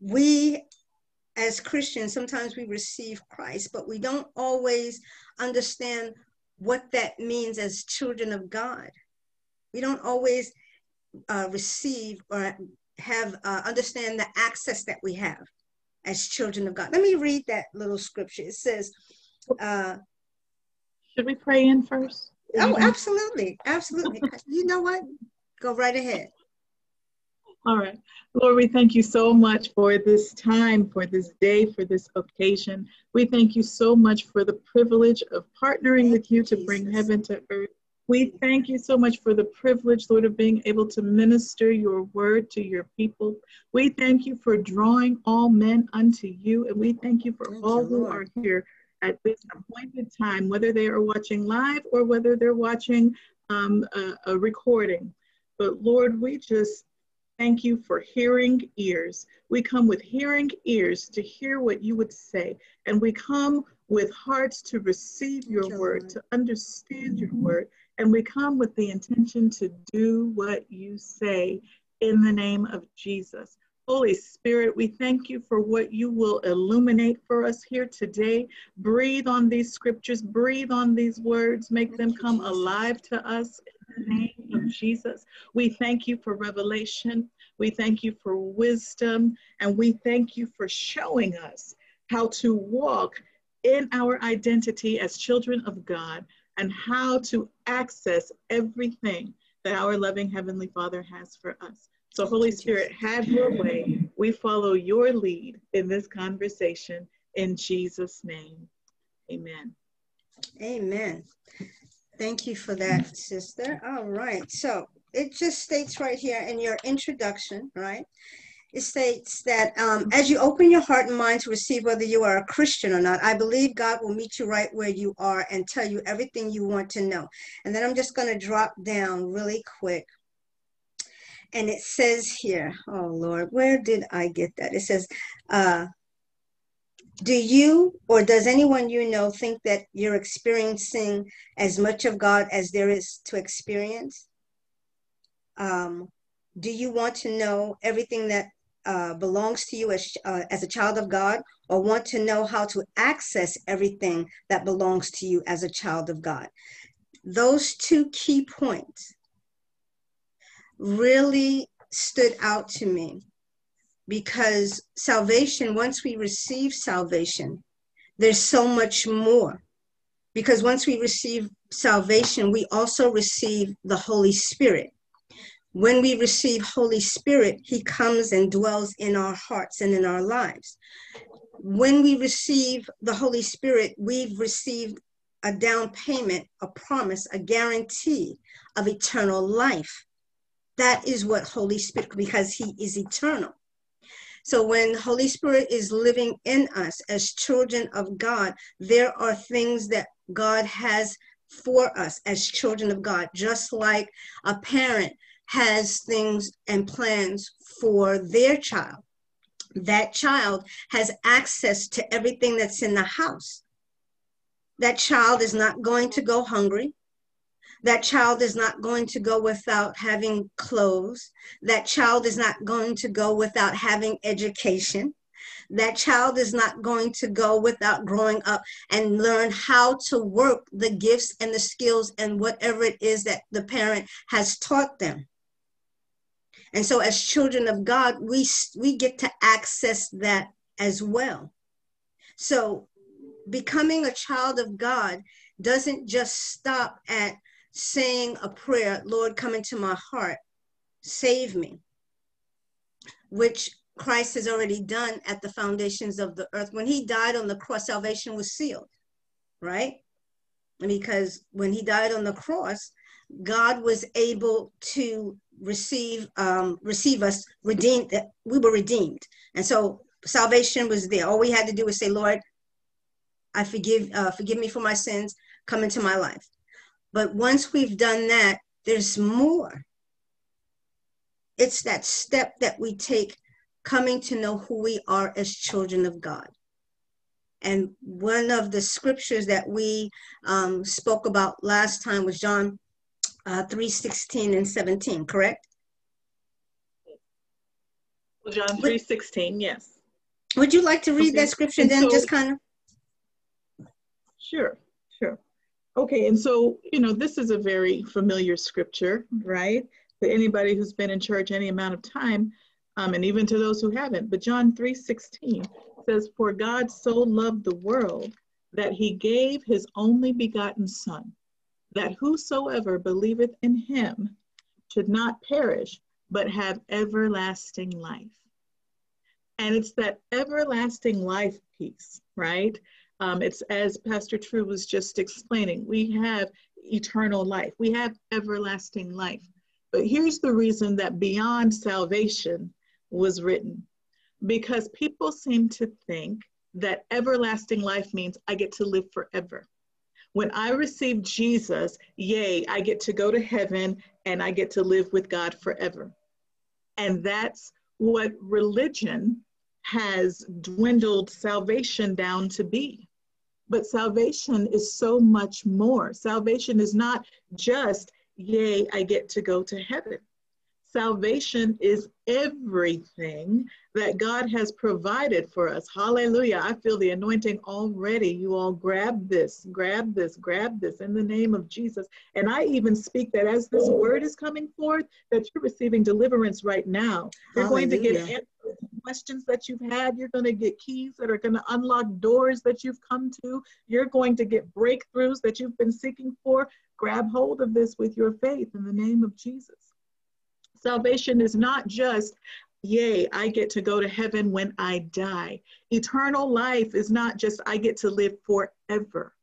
we as Christians, sometimes we receive Christ, but we don't always understand what that means as children of God. We don't always uh, receive or have uh, understand the access that we have as children of God. Let me read that little scripture. It says, uh, "Should we pray in first? Oh, absolutely, absolutely. you know what? Go right ahead. All right. Lord, we thank you so much for this time, for this day, for this occasion. We thank you so much for the privilege of partnering thank with you to bring heaven to earth. We thank you so much for the privilege, Lord, of being able to minister your word to your people. We thank you for drawing all men unto you, and we thank you for thank all you, who are here at this appointed time, whether they are watching live or whether they're watching um, a, a recording. But Lord, we just Thank you for hearing ears. We come with hearing ears to hear what you would say, and we come with hearts to receive your word, to understand your word, and we come with the intention to do what you say in the name of Jesus. Holy Spirit, we thank you for what you will illuminate for us here today. Breathe on these scriptures, breathe on these words, make them come alive to us the name of Jesus. We thank you for revelation. We thank you for wisdom. And we thank you for showing us how to walk in our identity as children of God and how to access everything that our loving Heavenly Father has for us. So, Holy Spirit, have your way. We follow your lead in this conversation in Jesus' name. Amen. Amen. Thank you for that, sister. All right. So it just states right here in your introduction, right? It states that um, as you open your heart and mind to receive whether you are a Christian or not, I believe God will meet you right where you are and tell you everything you want to know. And then I'm just going to drop down really quick. And it says here, oh Lord, where did I get that? It says, uh, do you or does anyone you know think that you're experiencing as much of God as there is to experience? Um, do you want to know everything that uh, belongs to you as, uh, as a child of God, or want to know how to access everything that belongs to you as a child of God? Those two key points really stood out to me because salvation, once we receive salvation, there's so much more. Because once we receive salvation, we also receive the Holy Spirit. When we receive Holy Spirit, He comes and dwells in our hearts and in our lives. When we receive the Holy Spirit, we've received a down payment, a promise, a guarantee of eternal life. That is what Holy Spirit, because He is eternal. So when Holy Spirit is living in us as children of God, there are things that God has for us as children of God, just like a parent has things and plans for their child. That child has access to everything that's in the house. That child is not going to go hungry. That child is not going to go without having clothes. That child is not going to go without having education. That child is not going to go without growing up and learn how to work the gifts and the skills and whatever it is that the parent has taught them. And so as children of God, we, we get to access that as well. So becoming a child of God doesn't just stop at saying a prayer, Lord, come into my heart, save me, which Christ has already done at the foundations of the earth. When he died on the cross, salvation was sealed, right? Because when he died on the cross, God was able to receive um, receive us redeemed. We were redeemed, and so salvation was there. All we had to do was say, "Lord, I forgive uh, forgive me for my sins. Come into my life." But once we've done that, there's more. It's that step that we take coming to know who we are as children of God. And one of the scriptures that we um, spoke about last time was John uh, 3 16 and 17, correct? John 3.16, yes. Would you like to read okay. that scripture and then so, just kind of? Sure, sure. Okay, and so, you know, this is a very familiar scripture, right? To anybody who's been in church any amount of time, um, and even to those who haven't. But John 3.16 says, For God so loved the world that he gave his only begotten Son, that whosoever believeth in him should not perish, but have everlasting life. And it's that everlasting life piece, right? Um, it's as Pastor True was just explaining, we have eternal life, we have everlasting life. But here's the reason that beyond salvation was written because people seem to think that everlasting life means I get to live forever. When I receive Jesus, yay, I get to go to heaven and I get to live with God forever. And that's what religion has dwindled salvation down to be. But salvation is so much more. Salvation is not just, yay, I get to go to heaven. Salvation is everything that God has provided for us. Hallelujah. I feel the anointing already. You all grab this, grab this, grab this in the name of Jesus. And I even speak that as this word is coming forth, that you're receiving deliverance right now. You're Hallelujah. going to get questions that you've had. You're going to get keys that are going to unlock doors that you've come to. You're going to get breakthroughs that you've been seeking for. Grab hold of this with your faith in the name of Jesus. Salvation is not just, yay, I get to go to heaven when I die. Eternal life is not just, I get to live forever.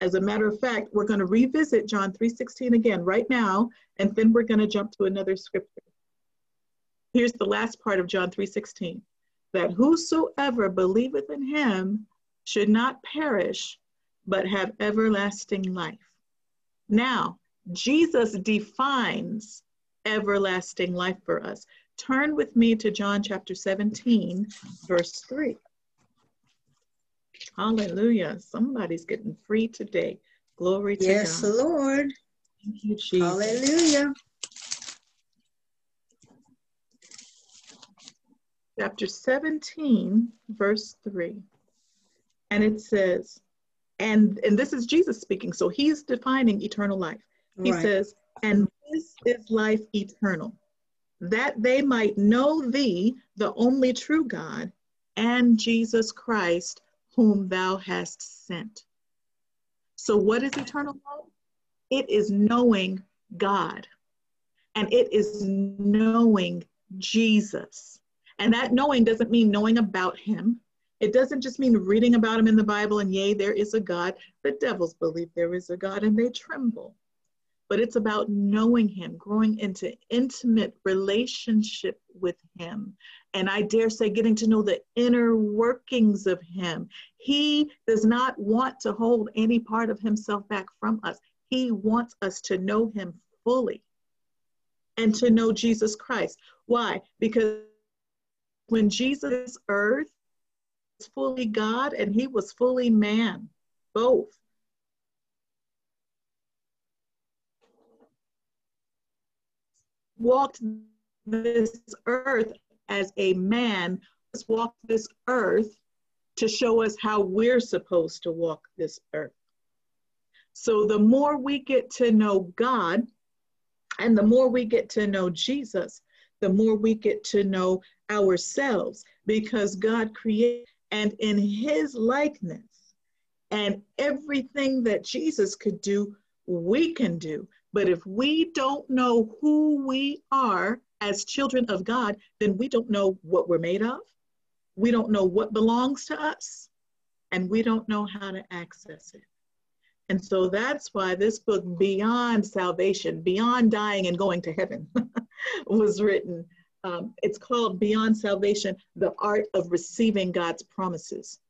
As a matter of fact, we're going to revisit John 3:16 again right now, and then we're going to jump to another scripture. Here's the last part of John 3:16. That whosoever believeth in him should not perish, but have everlasting life. Now, Jesus defines everlasting life for us. Turn with me to John chapter 17, verse 3. Hallelujah. Somebody's getting free today. Glory to yes, God. Yes, Lord. Thank you, Jesus. Hallelujah. Chapter 17, verse 3. And it says, and and this is Jesus speaking, so he's defining eternal life. He right. says, and this is life eternal, that they might know thee, the only true God, and Jesus Christ, whom thou hast sent. So, what is eternal life? It is knowing God, and it is knowing Jesus. And that knowing doesn't mean knowing about him. It doesn't just mean reading about him in the Bible and, yea, there is a God. The devils believe there is a God and they tremble but it's about knowing him, growing into intimate relationship with him. And I dare say, getting to know the inner workings of him. He does not want to hold any part of himself back from us. He wants us to know him fully and to know Jesus Christ. Why? Because when Jesus earth was fully God and he was fully man, both. walked this earth as a man, walked this earth to show us how we're supposed to walk this earth. So the more we get to know God and the more we get to know Jesus, the more we get to know ourselves because God created and in his likeness and everything that Jesus could do, we can do. But if we don't know who we are as children of God, then we don't know what we're made of. We don't know what belongs to us, and we don't know how to access it. And so that's why this book, Beyond Salvation, Beyond Dying and Going to Heaven, was written. Um, it's called Beyond Salvation The Art of Receiving God's Promises.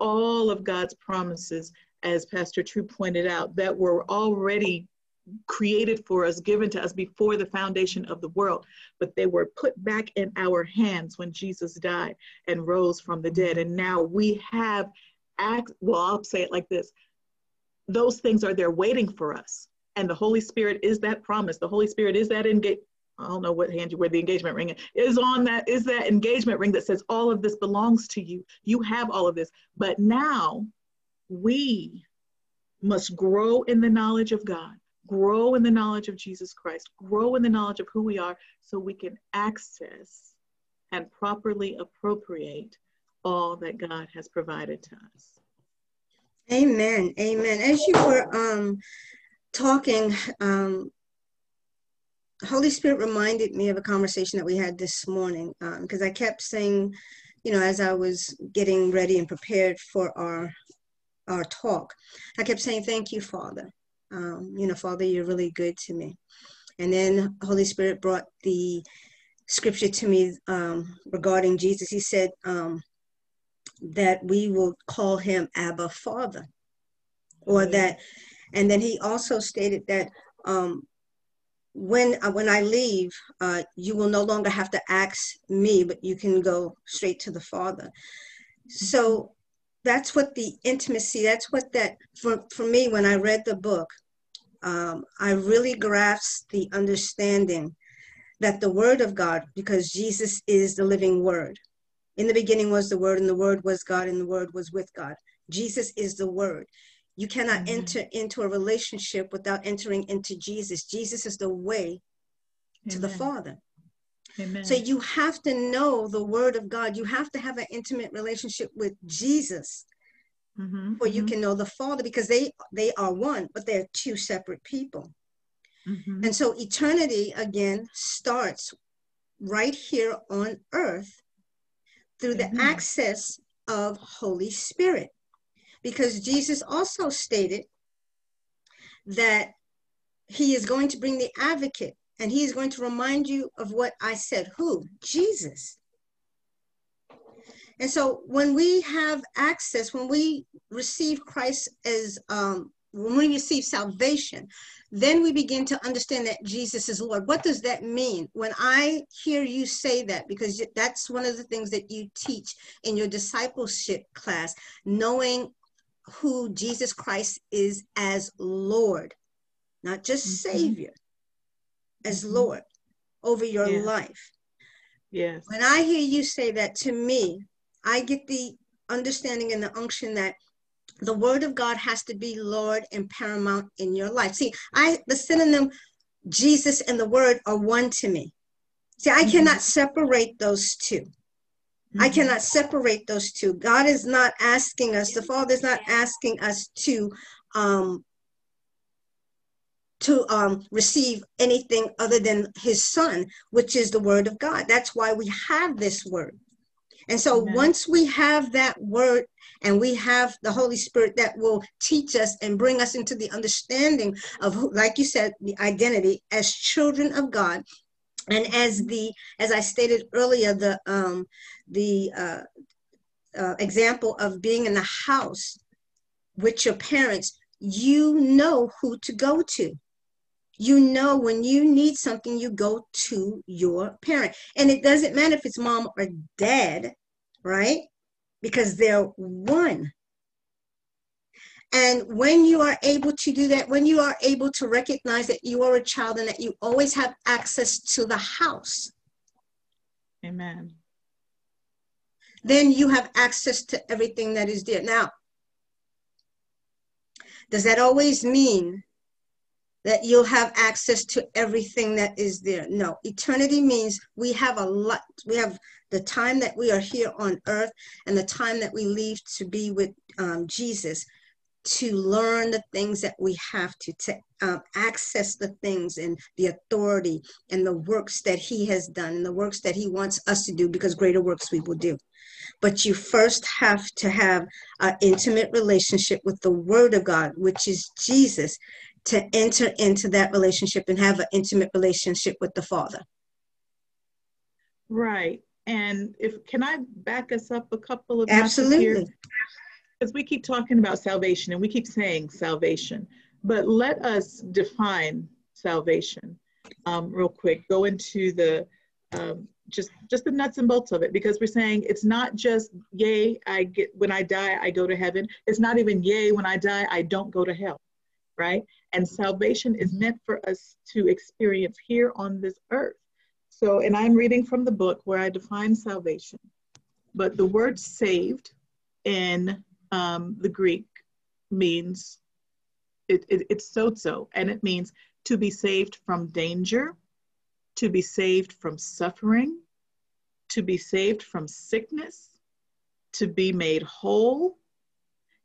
All of God's promises, as Pastor True pointed out, that were already created for us, given to us before the foundation of the world, but they were put back in our hands when Jesus died and rose from the dead. And now we have act, well, I'll say it like this those things are there waiting for us. And the Holy Spirit is that promise. The Holy Spirit is that I don't know what hand you wear the engagement ring is on that is that engagement ring that says all of this belongs to you. You have all of this. But now we must grow in the knowledge of God, grow in the knowledge of Jesus Christ, grow in the knowledge of who we are so we can access and properly appropriate all that God has provided to us. Amen. Amen. As you were um, talking, um, Holy Spirit reminded me of a conversation that we had this morning because um, I kept saying, you know, as I was getting ready and prepared for our our talk, I kept saying, "Thank you, Father." Um, you know, Father, you're really good to me. And then Holy Spirit brought the scripture to me um, regarding Jesus. He said um, that we will call him Abba Father, or that, and then he also stated that um, when uh, when I leave, uh, you will no longer have to ask me, but you can go straight to the Father. So that's what the intimacy. That's what that for for me. When I read the book, um, I really grasped the understanding that the Word of God, because Jesus is the living Word. In the beginning was the Word, and the Word was God, and the Word was with God. Jesus is the Word. You cannot mm-hmm. enter into a relationship without entering into Jesus. Jesus is the way to the Father. Amen. So you have to know the Word of God. You have to have an intimate relationship with Jesus, mm-hmm. or you mm-hmm. can know the Father because they they are one, but they're two separate people. Mm-hmm. And so eternity again starts right here on earth through the access of Holy Spirit because Jesus also stated that he is going to bring the advocate and he is going to remind you of what I said. Who? Jesus. And so when we have access, when we receive Christ as, um, when we receive salvation, then we begin to understand that Jesus is Lord. What does that mean? When I hear you say that, because that's one of the things that you teach in your discipleship class, knowing who Jesus Christ is as Lord, not just mm-hmm. Savior, as mm-hmm. Lord over your yeah. life. Yes. When I hear you say that to me, I get the understanding and the unction that the word of God has to be Lord and paramount in your life. See, I the synonym Jesus and the word are one to me. See, I mm-hmm. cannot separate those 2 I mm-hmm. cannot separate those two. God is not asking us, the Father is not asking us to um, to um, receive anything other than his son, which is the word of God. That's why we have this word. And so Amen. once we have that word and we have the Holy Spirit that will teach us and bring us into the understanding of, like you said, the identity as children of God, and as the as i stated earlier the um the uh, uh, example of being in the house with your parents you know who to go to. You know when you need something you go to your parent. And it doesn't matter if it's mom or dad right? Because they're one and when you are able to do that, when you are able to recognize that you are a child and that you always have access to the house. Amen. Then you have access to everything that is there. Now, does that always mean that you'll have access to everything that is there? No. Eternity means we have a lot. We have the time that we are here on earth and the time that we leave to be with um, Jesus to learn the things that we have to, to um, access the things and the authority and the works that he has done and the works that he wants us to do because greater works we will do. But you first have to have an intimate relationship with the word of god which is jesus to enter into that relationship and have an intimate relationship with the father. Right. And if can i back us up a couple of absolutely because we keep talking about salvation and we keep saying salvation, but let us define salvation um, real quick. Go into the um, just just the nuts and bolts of it because we're saying it's not just yay I get when I die I go to heaven. It's not even yay when I die I don't go to hell, right? And salvation is meant for us to experience here on this earth. So, and I'm reading from the book where I define salvation. But the word saved in um, the Greek means it, it, it's sozo, and it means to be saved from danger, to be saved from suffering, to be saved from sickness, to be made whole.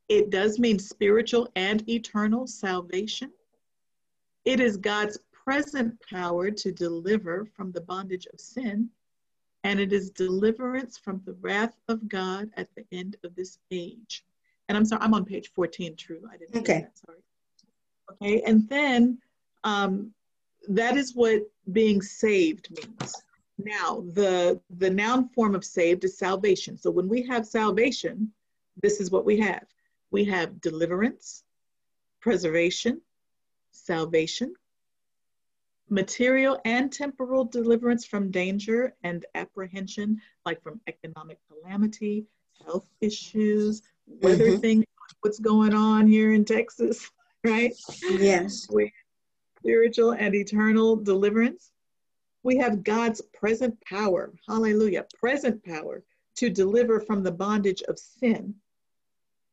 It does mean spiritual and eternal salvation. It is God's present power to deliver from the bondage of sin, and it is deliverance from the wrath of God at the end of this age. And I'm sorry, I'm on page 14, true. I didn't okay. That, sorry. Okay, and then um, that is what being saved means. Now, the, the noun form of saved is salvation. So when we have salvation, this is what we have. We have deliverance, preservation, salvation, material and temporal deliverance from danger and apprehension, like from economic calamity, health issues, weather mm-hmm. things, what's going on here in Texas, right? Yes. We spiritual and eternal deliverance. We have God's present power, hallelujah, present power to deliver from the bondage of sin.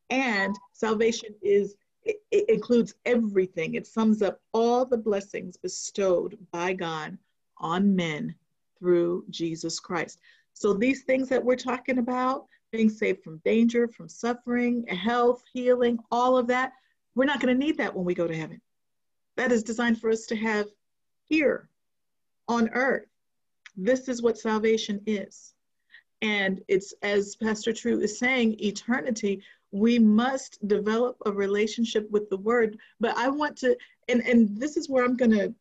And salvation is it, it includes everything. It sums up all the blessings bestowed by God on men through Jesus Christ. So these things that we're talking about, being saved from danger, from suffering, health, healing, all of that, we're not going to need that when we go to heaven. That is designed for us to have here on earth. This is what salvation is. And it's, as Pastor True is saying, eternity, we must develop a relationship with the word. But I want to, and, and this is where I'm going to,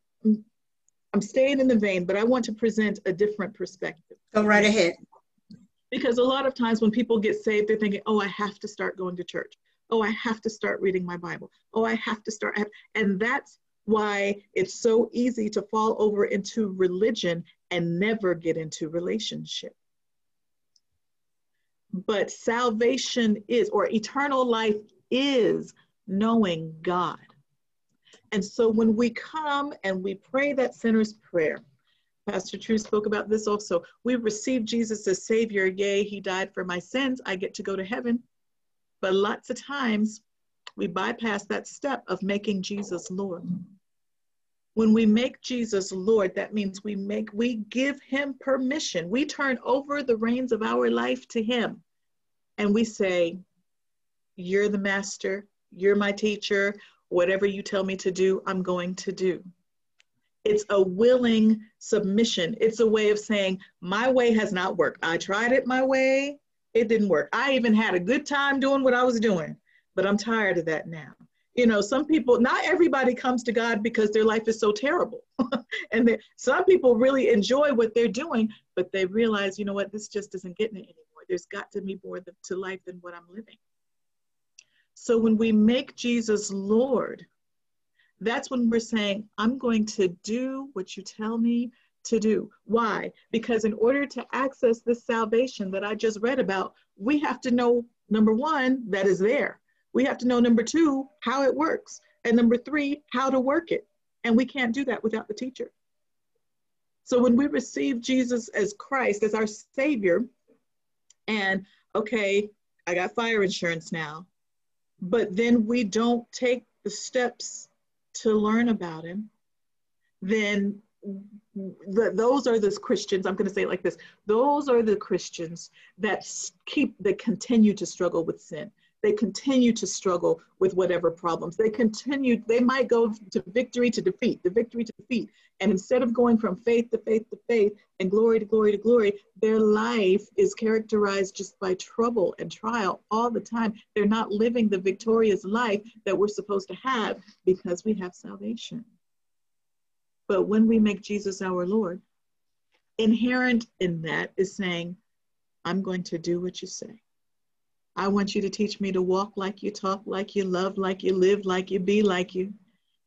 I'm staying in the vein, but I want to present a different perspective. Go right ahead. Because a lot of times when people get saved, they're thinking, oh, I have to start going to church. Oh, I have to start reading my Bible. Oh, I have to start. And that's why it's so easy to fall over into religion and never get into relationship. But salvation is, or eternal life is knowing God. And so when we come and we pray that sinner's prayer, Pastor True spoke about this also. We receive Jesus as Savior. Yea, He died for my sins. I get to go to heaven. But lots of times we bypass that step of making Jesus Lord. When we make Jesus Lord, that means we make we give him permission. We turn over the reins of our life to him. And we say, "You're the master, you're my teacher, whatever you tell me to do, I'm going to do." It's a willing submission. It's a way of saying, "My way has not worked. I tried it my way, it didn't work. I even had a good time doing what I was doing, but I'm tired of that now you know some people not everybody comes to god because their life is so terrible and some people really enjoy what they're doing but they realize you know what this just isn't getting it anymore there's got to be more to life than what i'm living so when we make jesus lord that's when we're saying i'm going to do what you tell me to do why because in order to access this salvation that i just read about we have to know number one that is there we have to know number two, how it works. And number three, how to work it. And we can't do that without the teacher. So when we receive Jesus as Christ, as our Savior, and okay, I got fire insurance now, but then we don't take the steps to learn about Him, then the, those are the Christians, I'm going to say it like this those are the Christians that keep, that continue to struggle with sin they continue to struggle with whatever problems. They continue, they might go to victory to defeat, the victory to defeat. And instead of going from faith to faith to faith and glory to glory to glory, their life is characterized just by trouble and trial all the time. They're not living the victorious life that we're supposed to have because we have salvation. But when we make Jesus our Lord, inherent in that is saying, I'm going to do what you say. I want you to teach me to walk like you, talk like you, love like you, live like you, be like you.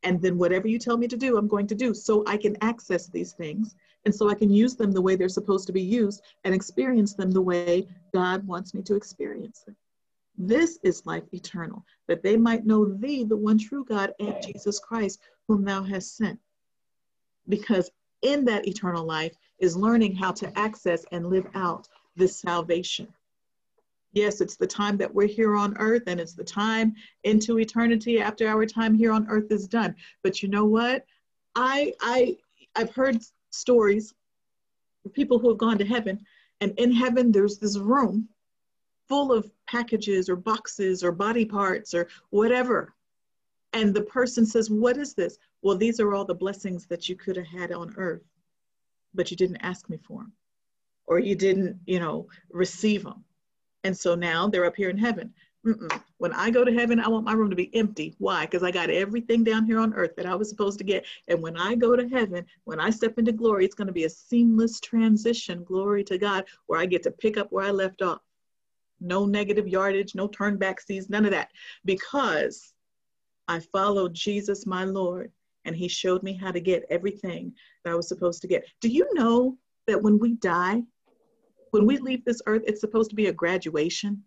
And then whatever you tell me to do, I'm going to do so I can access these things and so I can use them the way they're supposed to be used and experience them the way God wants me to experience them. This is life eternal, that they might know thee, the one true God, and Jesus Christ, whom thou hast sent. Because in that eternal life is learning how to access and live out this salvation. Yes, it's the time that we're here on earth and it's the time into eternity after our time here on earth is done. But you know what? I I I've heard stories of people who have gone to heaven and in heaven there's this room full of packages or boxes or body parts or whatever. And the person says, What is this? Well, these are all the blessings that you could have had on earth, but you didn't ask me for them, or you didn't, you know, receive them. And so now they're up here in heaven. Mm-mm. When I go to heaven, I want my room to be empty. Why? Because I got everything down here on earth that I was supposed to get. And when I go to heaven, when I step into glory, it's going to be a seamless transition, glory to God, where I get to pick up where I left off no negative yardage, no turn back seas, none of that. Because I followed Jesus, my Lord, and he showed me how to get everything that I was supposed to get. Do you know that when we die, when we leave this earth, it's supposed to be a graduation?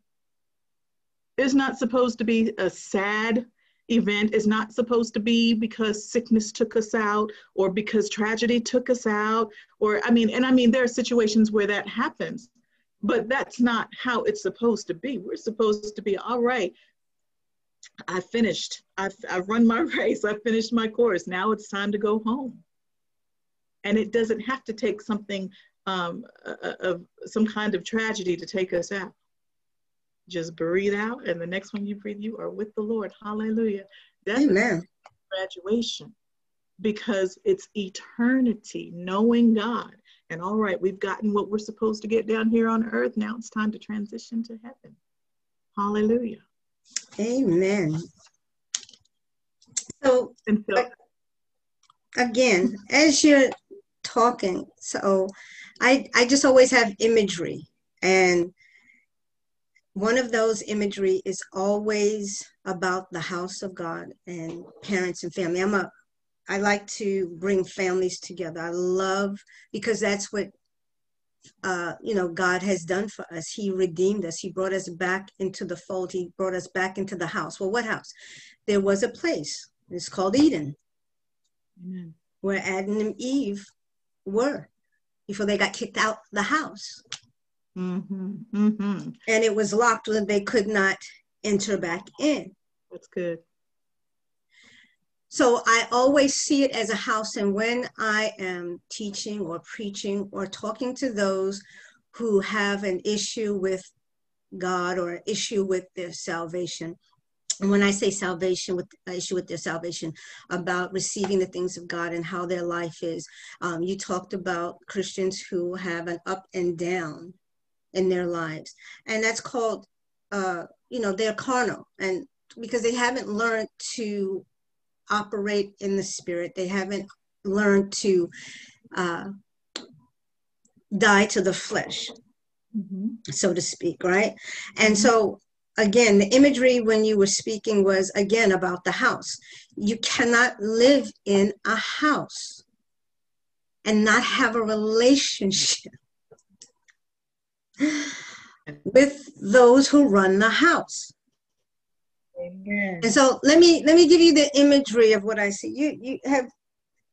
It's not supposed to be a sad event. It's not supposed to be because sickness took us out or because tragedy took us out. Or, I mean, and I mean, there are situations where that happens but that's not how it's supposed to be. We're supposed to be, all right, I finished. I've, I've run my race. I finished my course. Now it's time to go home. And it doesn't have to take something um, of some kind of tragedy to take us out. Just breathe out, and the next one you breathe, you are with the Lord. Hallelujah. That's Amen. graduation because it's eternity, knowing God and all right, we've gotten what we're supposed to get down here on earth. Now it's time to transition to heaven. Hallelujah. Amen. So, so again, as you're talking, so I I just always have imagery and one of those imagery is always about the house of God and parents and family. I'm a I like to bring families together. I love because that's what uh, you know God has done for us. He redeemed us. He brought us back into the fold. He brought us back into the house. Well, what house? There was a place. It's called Eden, Amen. where Adam and Eve were before they got kicked out the house. Mm-hmm. Mm-hmm. And it was locked when they could not enter back in. That's good. So I always see it as a house. And when I am teaching or preaching or talking to those who have an issue with God or an issue with their salvation, and when I say salvation, with issue with their salvation, about receiving the things of God and how their life is, um, you talked about Christians who have an up and down in their lives, and that's called, uh, you know, they're carnal, and because they haven't learned to operate in the spirit. They haven't learned to uh, die to the flesh, mm-hmm. so to speak, right? And mm-hmm. so, again, the imagery when you were speaking was again about the house. You cannot live in a house and not have a relationship with those who run the house. Amen. And so let me let me give you the imagery of what I see. You you have,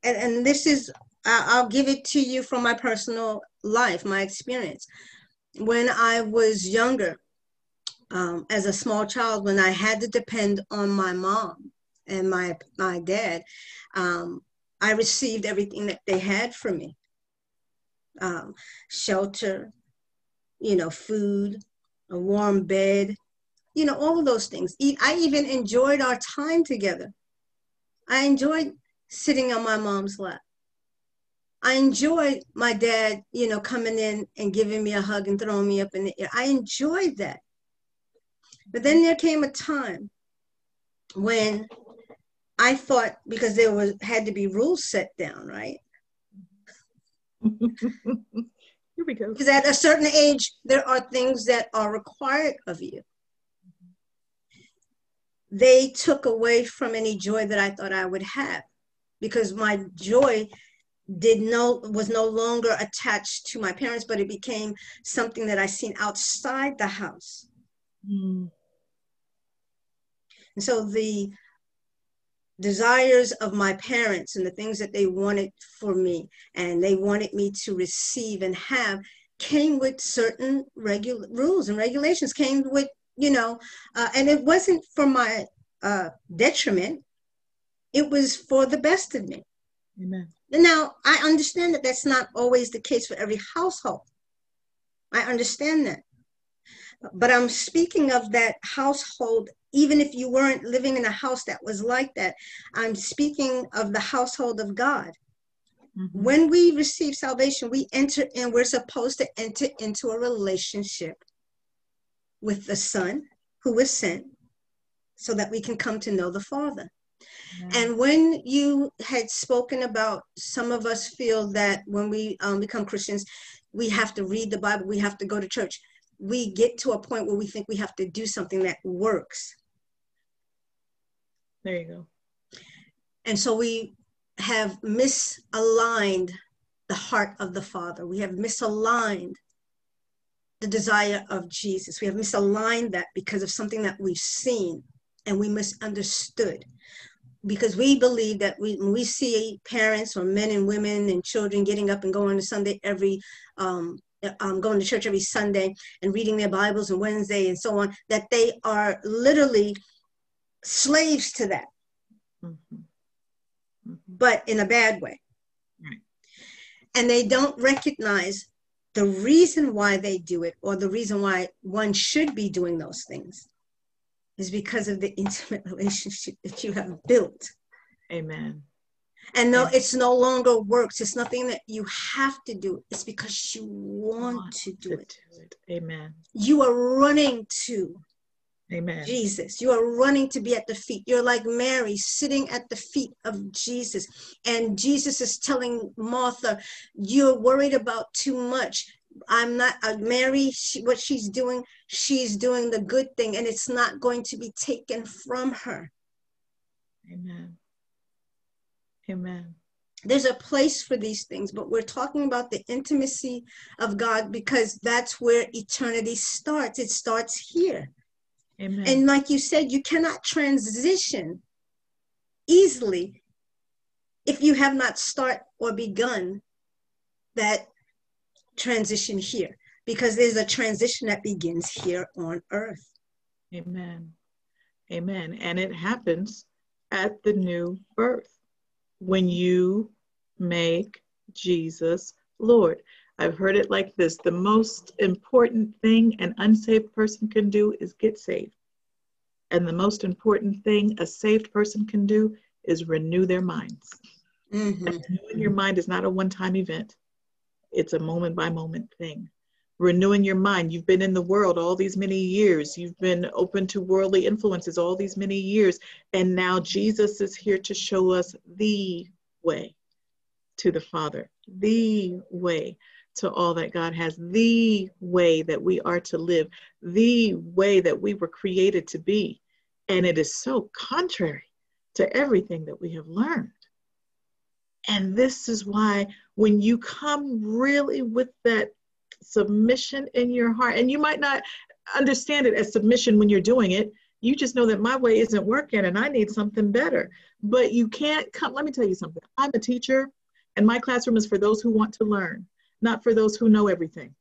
and, and this is I'll give it to you from my personal life, my experience. When I was younger, um, as a small child, when I had to depend on my mom and my my dad, um, I received everything that they had for me. Um, shelter, you know, food, a warm bed, you know, all of those things. I even enjoyed our time together. I enjoyed sitting on my mom's lap. I enjoyed my dad, you know, coming in and giving me a hug and throwing me up in the air. I enjoyed that. But then there came a time when I thought because there was had to be rules set down, right? Here we go. Because at a certain age, there are things that are required of you they took away from any joy that I thought I would have because my joy did no was no longer attached to my parents but it became something that i seen outside the house mm. And so the desires of my parents and the things that they wanted for me and they wanted me to receive and have came with certain rules and regulations came with you know uh, and it wasn't for my uh, detriment. It was for the best of me. Amen. Now i understand that that's not always the case for every household. I understand that but i'm speaking of that household even if you weren't living in a house that was like that. I'm speaking of the household of God. Mm-hmm. When we receive salvation, we enter in, we're supposed to enter into a relationship with the Son who was sent so that we can come to know the Father. And when you had spoken about some of us feel that when we um, become Christians, we have to read the Bible, we have to go to church we get to a point where we think we have to do something that works. There you go. And so we have misaligned the heart of the Father. We have misaligned the desire of Jesus. We have misaligned that because of something that we've seen and we misunderstood. Because we believe that we, when we see parents or men and women and children getting up and going to Sunday every um, um, going to church every Sunday and reading their Bibles on Wednesday and so on, that they are literally slaves to that, mm-hmm. Mm-hmm. but in a bad way. Right. And they don't recognize the reason why they do it or the reason why one should be doing those things is because of the intimate relationship that you have built. Amen. And no, it's no longer works. It's nothing that you have to do. It's because you want, want to, do, to it. do it. Amen. You are running to Amen. Jesus. You are running to be at the feet. You're like Mary sitting at the feet of Jesus. And Jesus is telling Martha, You're worried about too much. I'm not, uh, Mary, she, what she's doing, she's doing the good thing, and it's not going to be taken from her. Amen. Amen. There's a place for these things, but we're talking about the intimacy of God because that's where eternity starts. It starts here. Amen. And like you said, you cannot transition easily if you have not start or begun that transition here because there's a transition that begins here on earth. Amen. Amen. And it happens at the new birth when you make Jesus Lord. I've heard it like this the most important thing an unsaved person can do is get saved. And the most important thing a saved person can do is renew their minds. Mm-hmm. renewing your mind is not a one time event, it's a moment by moment thing. Renewing your mind. You've been in the world all these many years. You've been open to worldly influences all these many years. And now Jesus is here to show us the way to the Father, the way to all that God has, the way that we are to live, the way that we were created to be. And it is so contrary to everything that we have learned. And this is why when you come really with that submission in your heart, and you might not understand it as submission when you're doing it, you just know that my way isn't working and I need something better. But you can't come, let me tell you something. I'm a teacher, and my classroom is for those who want to learn not for those who know everything.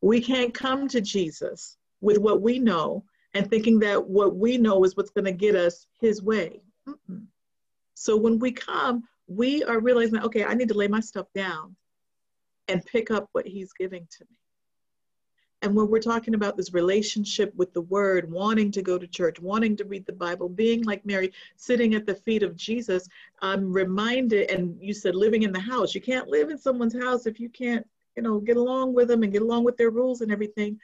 We can't come to Jesus with what we know and thinking that what we know is what's going to get us his way. Mm-mm. So when we come, we are realizing, okay, I need to lay my stuff down and pick up what he's giving to me. And when we're talking about this relationship with the word, wanting to go to church, wanting to read the Bible, being like Mary, sitting at the feet of Jesus, I'm reminded, and you said living in the house. You can't live in someone's house if you can't, you know, get along with them and get along with their rules and everything.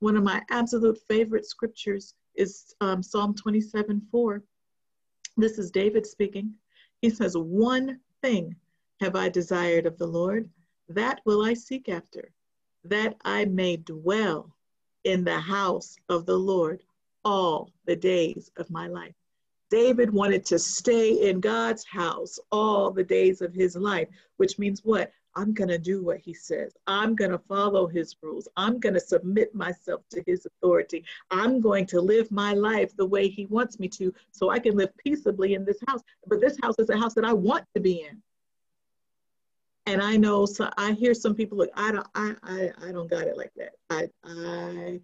One of my absolute favorite scriptures is um, Psalm 27 4. This is David speaking. He says, One thing have I desired of the Lord, that will I seek after that I may dwell in the house of the Lord all the days of my life. David wanted to stay in God's house all the days of his life, which means what? I'm going to do what he says. I'm going to follow his rules. I'm going to submit myself to his authority. I'm going to live my life the way he wants me to so I can live peaceably in this house. But this house is a house that I want to be in. And I know so I hear some people like I don't I I, I don't got it like that. I I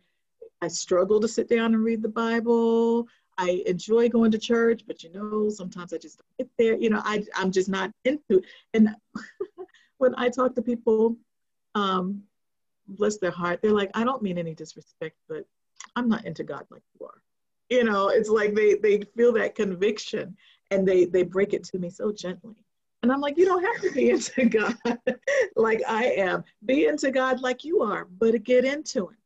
I struggle to sit down and read the Bible. I enjoy going to church, but you know, sometimes I just get there. You know, I I'm just not into it. And when I talk to people, um, bless their heart, they're like, I don't mean any disrespect, but I'm not into God like you are. You know, it's like they they feel that conviction and they they break it to me so gently. And I'm like, you don't have to be into God like I am. Be into God like you are, but get into Him.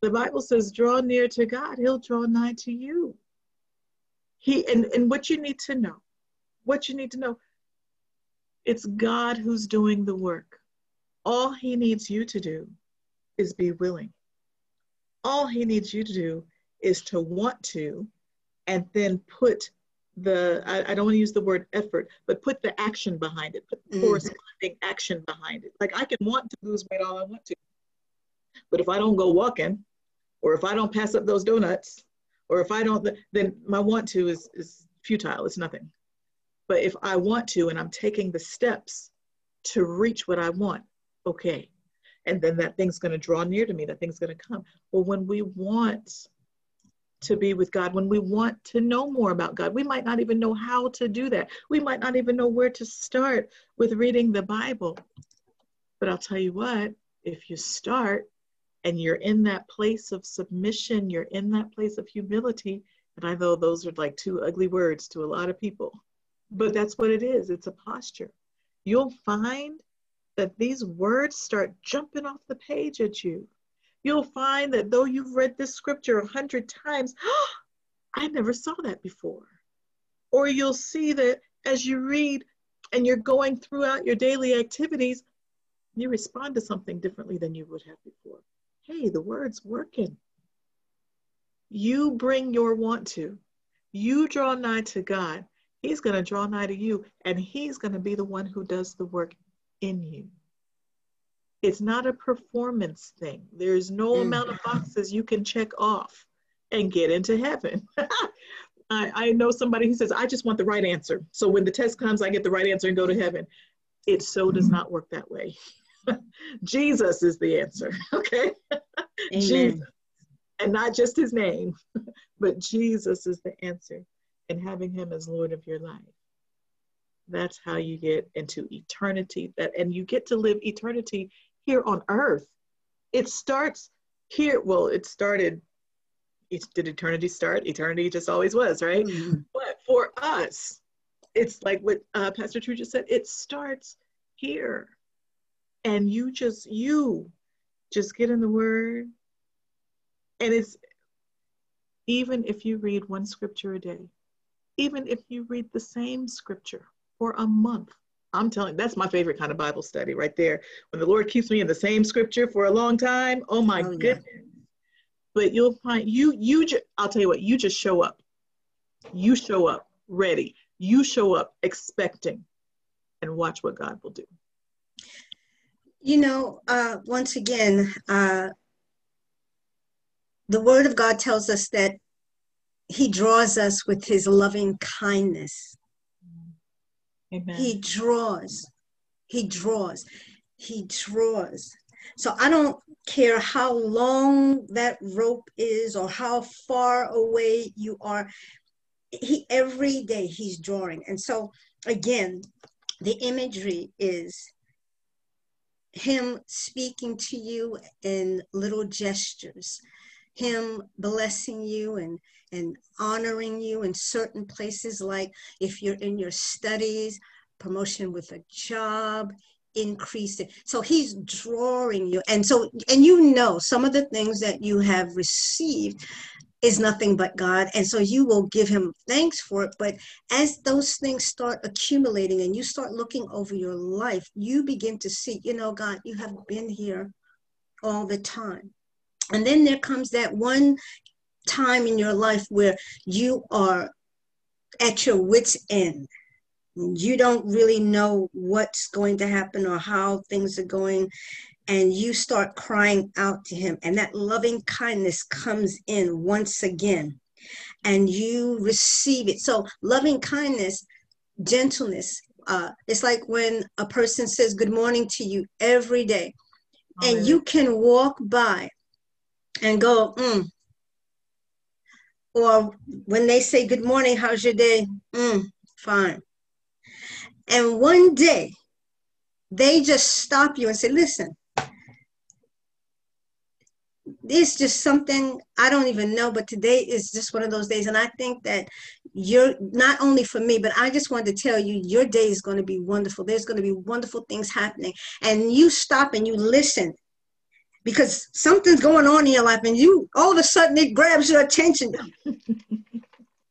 The Bible says, draw near to God, He'll draw nigh to you. He and, and what you need to know, what you need to know, it's God who's doing the work. All he needs you to do is be willing. All he needs you to do is to want to and then put the I, I, don't want to use the word effort, but put the action behind it, put the mm-hmm. corresponding action behind it. Like I can want to lose weight all I want to. But if I don't go walking, or if I don't pass up those donuts, or if I don't, then my want to is, is futile. It's nothing. But if I want to and I'm taking the steps to reach what I want, okay. And then that thing's going to draw near to me, that thing's going to come. Well, when we want to be with God, when we want to know more about God, we might not even know how to do that. We might not even know where to start with reading the Bible. But I'll tell you what, if you start and you're in that place of submission, you're in that place of humility, and I know those are like two ugly words to a lot of people but that's what it is it's a posture. You'll find that these words start jumping off the page at you. You'll find that though you've read this scripture a hundred times, oh, I never saw that before. Or you'll see that as you read and you're going throughout your daily activities, you respond to something differently than you would have before. Hey, the word's working. You bring your want to. You draw nigh to God. He's going to draw nigh to you, and He's going to be the one who does the work in you. It's not a performance thing. There's no mm. amount of boxes you can check off and get into heaven. I, I know somebody who says, I just want the right answer. So when the test comes, I get the right answer and go to heaven. It so does not work that way. Jesus is the answer, okay? Jesus. And not just his name, but Jesus is the answer and having him as Lord of your life. That's how you get into eternity that and you get to live eternity here on earth. It starts here. Well, it started did eternity start? Eternity just always was, right? Mm-hmm. But for us, it's like what uh, Pastor True just said. It starts here, and you just you just get in the Word, and it's even if you read one scripture a day, even if you read the same scripture for a month. I'm telling you, that's my favorite kind of Bible study right there. When the Lord keeps me in the same scripture for a long time, oh my oh, goodness. Yeah. But you'll find you you ju- I'll tell you what, you just show up. You show up ready. You show up expecting and watch what God will do. You know, uh, once again, uh, the Word of God tells us that he draws us with his loving kindness. Amen. He draws. He draws. He draws. So I don't care how long that rope is or how far away you are. He every day he's drawing. And so again, the imagery is him speaking to you in little gestures, him blessing you and and honoring you in certain places, like if you're in your studies, promotion with a job, increase it. So he's drawing you. And so, and you know, some of the things that you have received is nothing but God. And so you will give him thanks for it. But as those things start accumulating and you start looking over your life, you begin to see, you know, God, you have been here all the time. And then there comes that one time in your life where you are at your wits' end. you don't really know what's going to happen or how things are going and you start crying out to him and that loving kindness comes in once again and you receive it so loving kindness gentleness uh, it's like when a person says good morning to you every day and you can walk by and go mm. Or when they say good morning how's your day mm, fine and one day they just stop you and say listen it's just something I don't even know, but today is just one of those days. And I think that you're not only for me, but I just wanted to tell you your day is going to be wonderful. There's going to be wonderful things happening. And you stop and you listen because something's going on in your life and you all of a sudden it grabs your attention.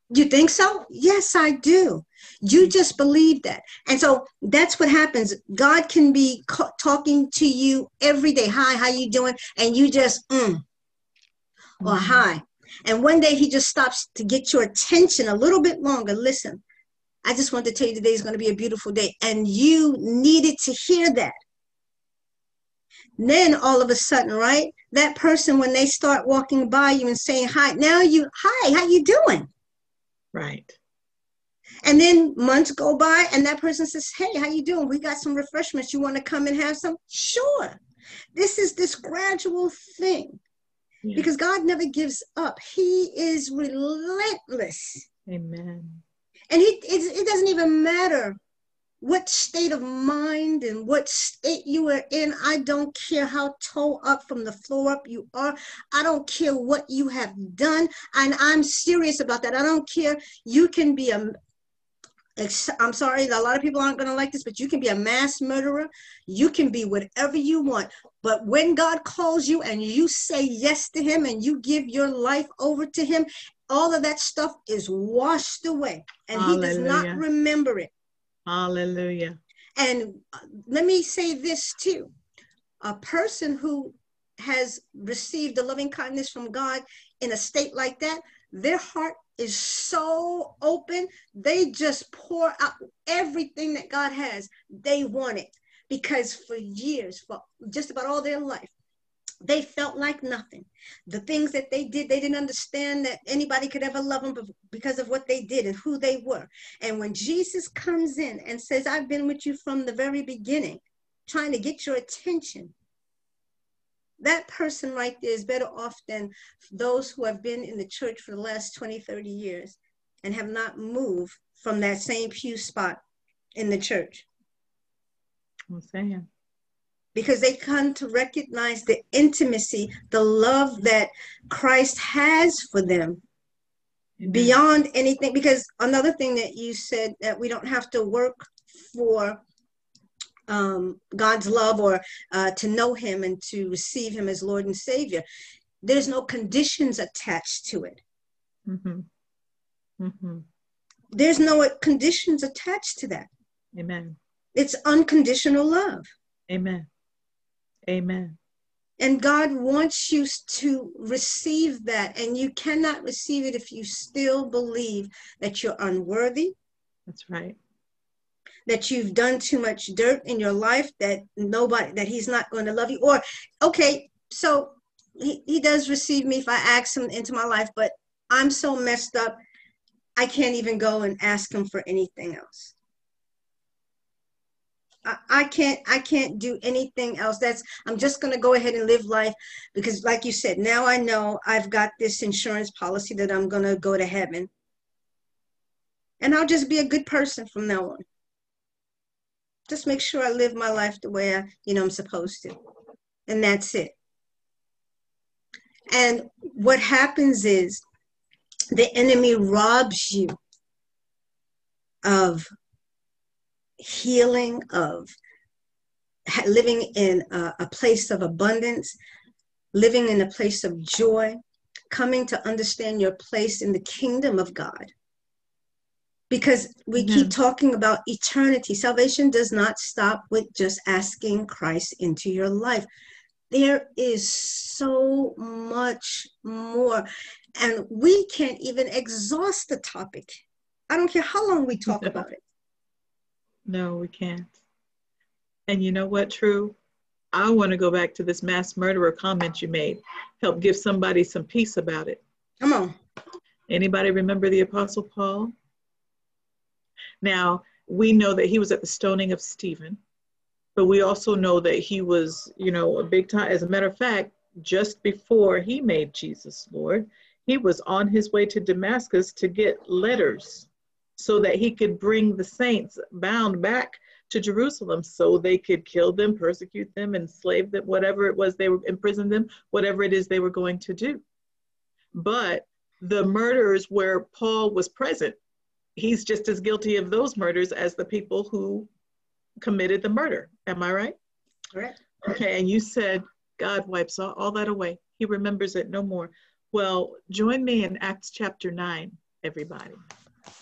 you think so? Yes, I do. You just believe that. And so that's what happens. God can be talking to you every day. Hi, how you doing? And you just, mm, or mm-hmm. hi. And one day he just stops to get your attention a little bit longer. Listen, I just want to tell you today is going to be a beautiful day. And you needed to hear that. Then all of a sudden, right? That person, when they start walking by you and saying hi, now you, hi, how you doing? Right. And then months go by and that person says, Hey, how you doing? We got some refreshments. You want to come and have some? Sure. This is this gradual thing. Yeah. Because God never gives up. He is relentless. Amen. And he, it, it doesn't even matter what state of mind and what state you are in. I don't care how toe up from the floor up you are. I don't care what you have done. And I'm serious about that. I don't care. You can be a, I'm sorry, a lot of people aren't going to like this, but you can be a mass murderer. You can be whatever you want. But when God calls you and you say yes to Him and you give your life over to Him, all of that stuff is washed away and Hallelujah. He does not remember it. Hallelujah. And uh, let me say this too a person who has received the loving kindness from God in a state like that, their heart is so open. They just pour out everything that God has. They want it because for years, for just about all their life, they felt like nothing. The things that they did, they didn't understand that anybody could ever love them because of what they did and who they were. And when Jesus comes in and says, I've been with you from the very beginning, trying to get your attention, that person right there is better off than those who have been in the church for the last 20, 30 years and have not moved from that same pew spot in the church. I'm saying. Because they come to recognize the intimacy, the love that Christ has for them Amen. beyond anything. Because another thing that you said that we don't have to work for um, God's love or uh, to know Him and to receive Him as Lord and Savior. There's no conditions attached to it. Mm-hmm. Mm-hmm. There's no conditions attached to that. Amen. It's unconditional love. Amen. Amen. And God wants you to receive that, and you cannot receive it if you still believe that you're unworthy. That's right that you've done too much dirt in your life that nobody that he's not going to love you or okay so he, he does receive me if i ask him into my life but i'm so messed up i can't even go and ask him for anything else I, I can't i can't do anything else that's i'm just to go ahead and live life because like you said now i know i've got this insurance policy that i'm to go to heaven and i'll just be a good person from now on just make sure I live my life the way I, you know, I'm supposed to. And that's it. And what happens is the enemy robs you of healing, of living in a, a, place of abundance, living in a place of joy, coming to understand your place in the kingdom of God because we mm-hmm. keep talking about eternity. Salvation does not stop with just asking Christ into your life. There is so much more, and we can't even exhaust the topic. I don't care how long we talk about it. No, we can't. And you know what, True? I want to go back to this mass murderer comment you made. Help give somebody some peace about it. Come on. Anybody remember the Apostle Paul? Now, we know that he was at the stoning of Stephen, but we also know that he was, you know, a big time. As a matter of fact, just before he made Jesus Lord, he was on his way to Damascus to get letters so that he could bring the saints bound back to Jerusalem so they could kill them, persecute them, enslave them, whatever it was they were, imprison them, whatever it is they were going to do. But the murders where Paul was present, he's just as guilty of those murders as the people who committed the murder. Am I right? Correct. Okay, and you said God wipes all, all that away. He remembers it no more. Well, join me in Acts chapter 9, everybody.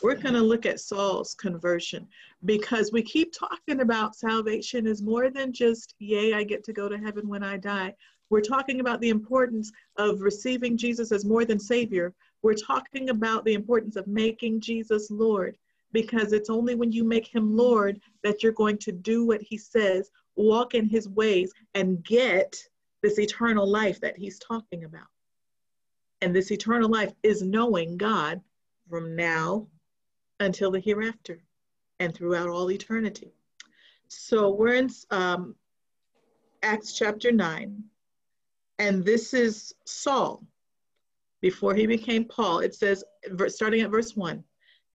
We're going to look at Saul's conversion because we keep talking about salvation is more than just, yay, I get to go to heaven when I die. We're talking about the importance of receiving Jesus as more than Savior. We're talking about the importance of making Jesus Lord because it's only when you make him Lord that you're going to do what he says, walk in his ways, and get this eternal life that he's talking about. And this eternal life is knowing God from now until the hereafter and throughout all eternity. So we're in um, Acts chapter 9, and this is Saul before he became Paul. It says, starting at verse 1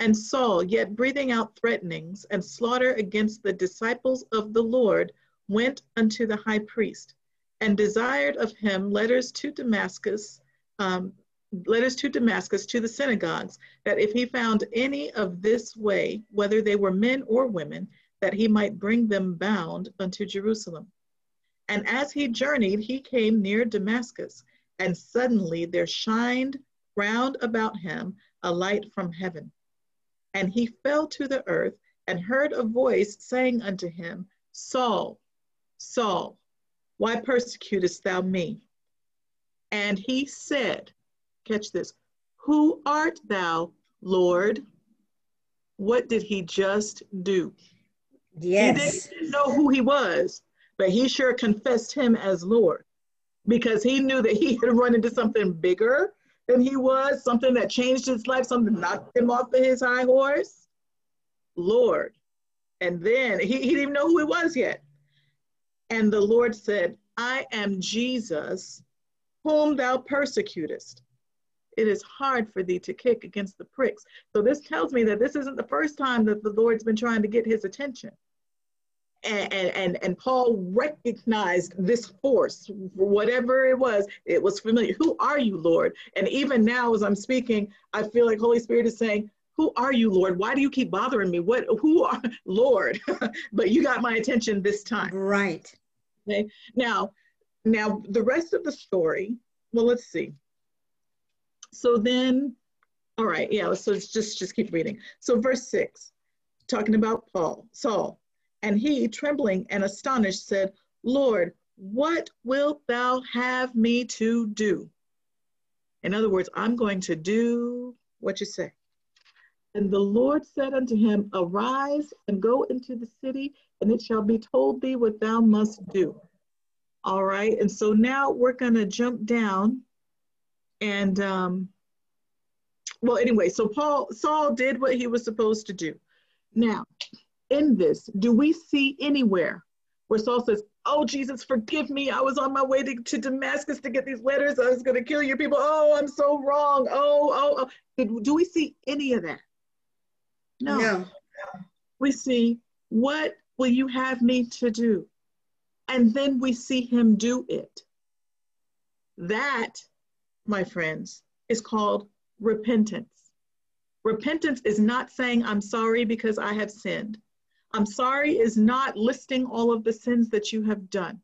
And Saul, yet breathing out threatenings and slaughter against the disciples of the Lord, went unto the high priest and desired of him letters to Damascus, um, letters to Damascus to the synagogues, that if he found any of this way, whether they were men or women, that he might bring them bound unto Jerusalem. And as he journeyed, he came near Damascus, and suddenly there shined round about him a light from heaven. And he fell to the earth and heard a voice saying unto him, Saul, Saul, why persecutest thou me? And he said, Catch this. Who art thou, Lord? What did he just do? Yes. He didn't know who he was, but he sure confessed him as Lord because he knew that he had run into something bigger than he was, something that changed his life, something knocked him off of his high horse. Lord. And then he, he didn't even know who he was yet. And the Lord said, I am Jesus, whom thou persecutest it is hard for thee to kick against the pricks. So this tells me that this isn't the first time that the Lord's been trying to get his attention. And, and, and Paul recognized this force, whatever it was, it was familiar. Who are you, Lord? And even now, as I'm speaking, I feel like Holy Spirit is saying, Who are you, Lord? Why do you keep bothering me? What, who are, Lord? but you got my attention this time. Right. Okay. Now, now the rest of the story, well, let's see. So then, all right, yeah, so it's just, just keep reading. So verse six, talking about Paul, Saul, and he, trembling and astonished, said, Lord, what wilt thou have me to do? In other words, I'm going to do what you say. And the Lord said unto him, Arise and go into the city, and it shall be told thee what thou must do. All right, and so now we're going to jump down and um, well, anyway, so Paul Saul did what he was supposed to do. Now, in this, do we see anywhere where Saul says, "Oh Jesus, forgive me. I was on my way to, to Damascus to get these letters. I was going to kill your people. Oh, I'm so wrong. Oh, oh, oh." Did, do we see any of that? No. no. We see what will you have me to do? And then we see him do it. That my friends, is called repentance. Repentance is not saying, I'm sorry because I have sinned. I'm sorry is not listing all of the sins that you have done.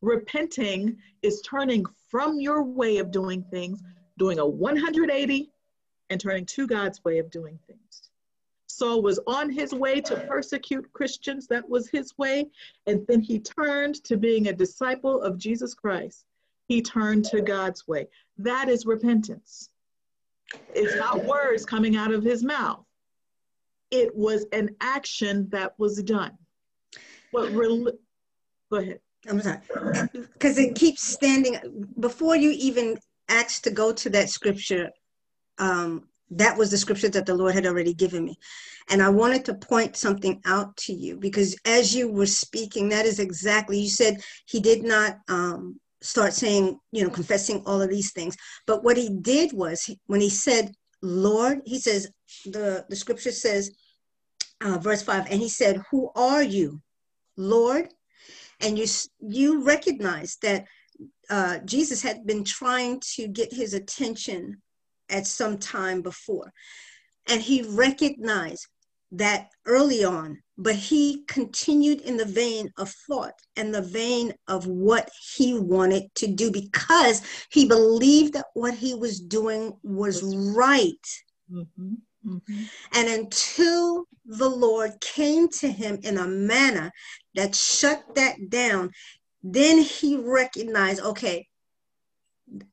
Repenting is turning from your way of doing things, doing a 180, and turning to God's way of doing things. Saul was on his way to persecute Christians, that was his way, and then he turned to being a disciple of Jesus Christ he turned to God's way. That is repentance. It's not words coming out of his mouth. it was an action that was done. What re- go ahead. I'm sorry. Because it keeps standing before you even asked to go to that scripture. Um, that was the scripture that the Lord had already given me. And I wanted to point something out to you because as you were speaking, that is exactly, you said he did not um, start saying, you know, confessing all of these things. But what he did was when he said, Lord, he says, the, the scripture says, uh, verse 5, and he said, Who are you, Lord? And you, you recognize that uh, Jesus had been trying to get his attention at some time before. And he recognized that early on, but he continued in the vein of thought and the vein of what he wanted to do because he believed that what he was doing was right. Mm-hmm. Mm-hmm. And until the Lord came to him in a manner that shut that down, then he recognized, okay,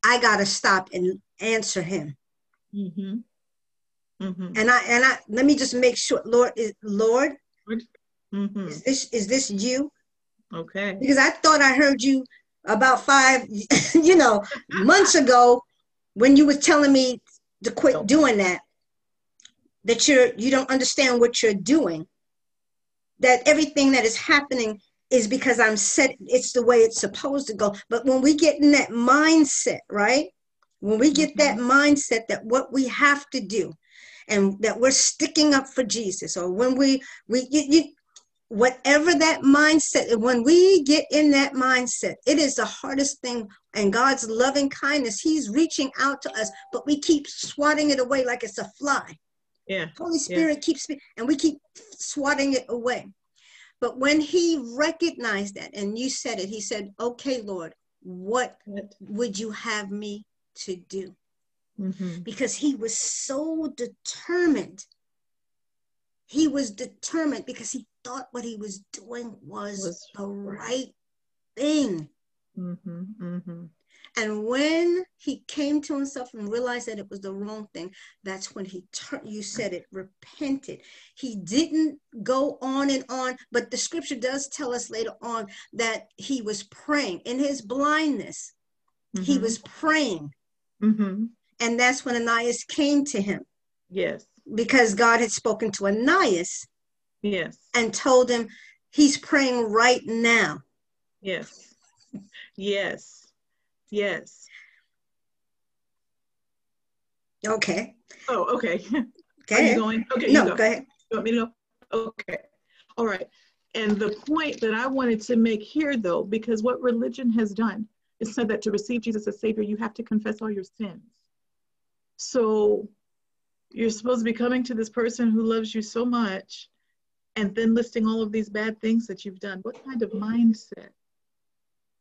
I got to stop and answer him. Mm-hmm. Mm-hmm. And I and I let me just make sure, Lord, is Lord, mm-hmm. is this is this you? Okay. Because I thought I heard you about five, you know, months ago when you were telling me to quit doing that. That you're you don't understand what you're doing. That everything that is happening is because I'm set. It's the way it's supposed to go. But when we get in that mindset, right? When we get that mm-hmm. mindset that what we have to do and that we're sticking up for Jesus, or when we, we you, you, whatever that mindset, when we get in that mindset, it is the hardest thing. And God's loving kindness, He's reaching out to us, but we keep swatting it away like it's a fly. Yeah. Holy Spirit yeah. keeps, and we keep swatting it away. But when He recognized that, and you said it, He said, Okay, Lord, what would you have me to do mm-hmm. because he was so determined. He was determined because he thought what he was doing was, was the right thing. Mm-hmm, mm-hmm. And when he came to himself and realized that it was the wrong thing, that's when he turned, you said it, repented. He didn't go on and on, but the scripture does tell us later on that he was praying in his blindness. Mm-hmm. He was praying. Mm-hmm. And that's when Ananias came to him. Yes. Because God had spoken to Ananias. Yes. And told him he's praying right now. Yes. Yes. Yes. Okay. Oh, okay. You going? Okay. No, go. go ahead. You want me to go? Okay. All right. And the point that I wanted to make here, though, because what religion has done is said that to receive Jesus as Savior, you have to confess all your sins. So you're supposed to be coming to this person who loves you so much and then listing all of these bad things that you've done. What kind of mindset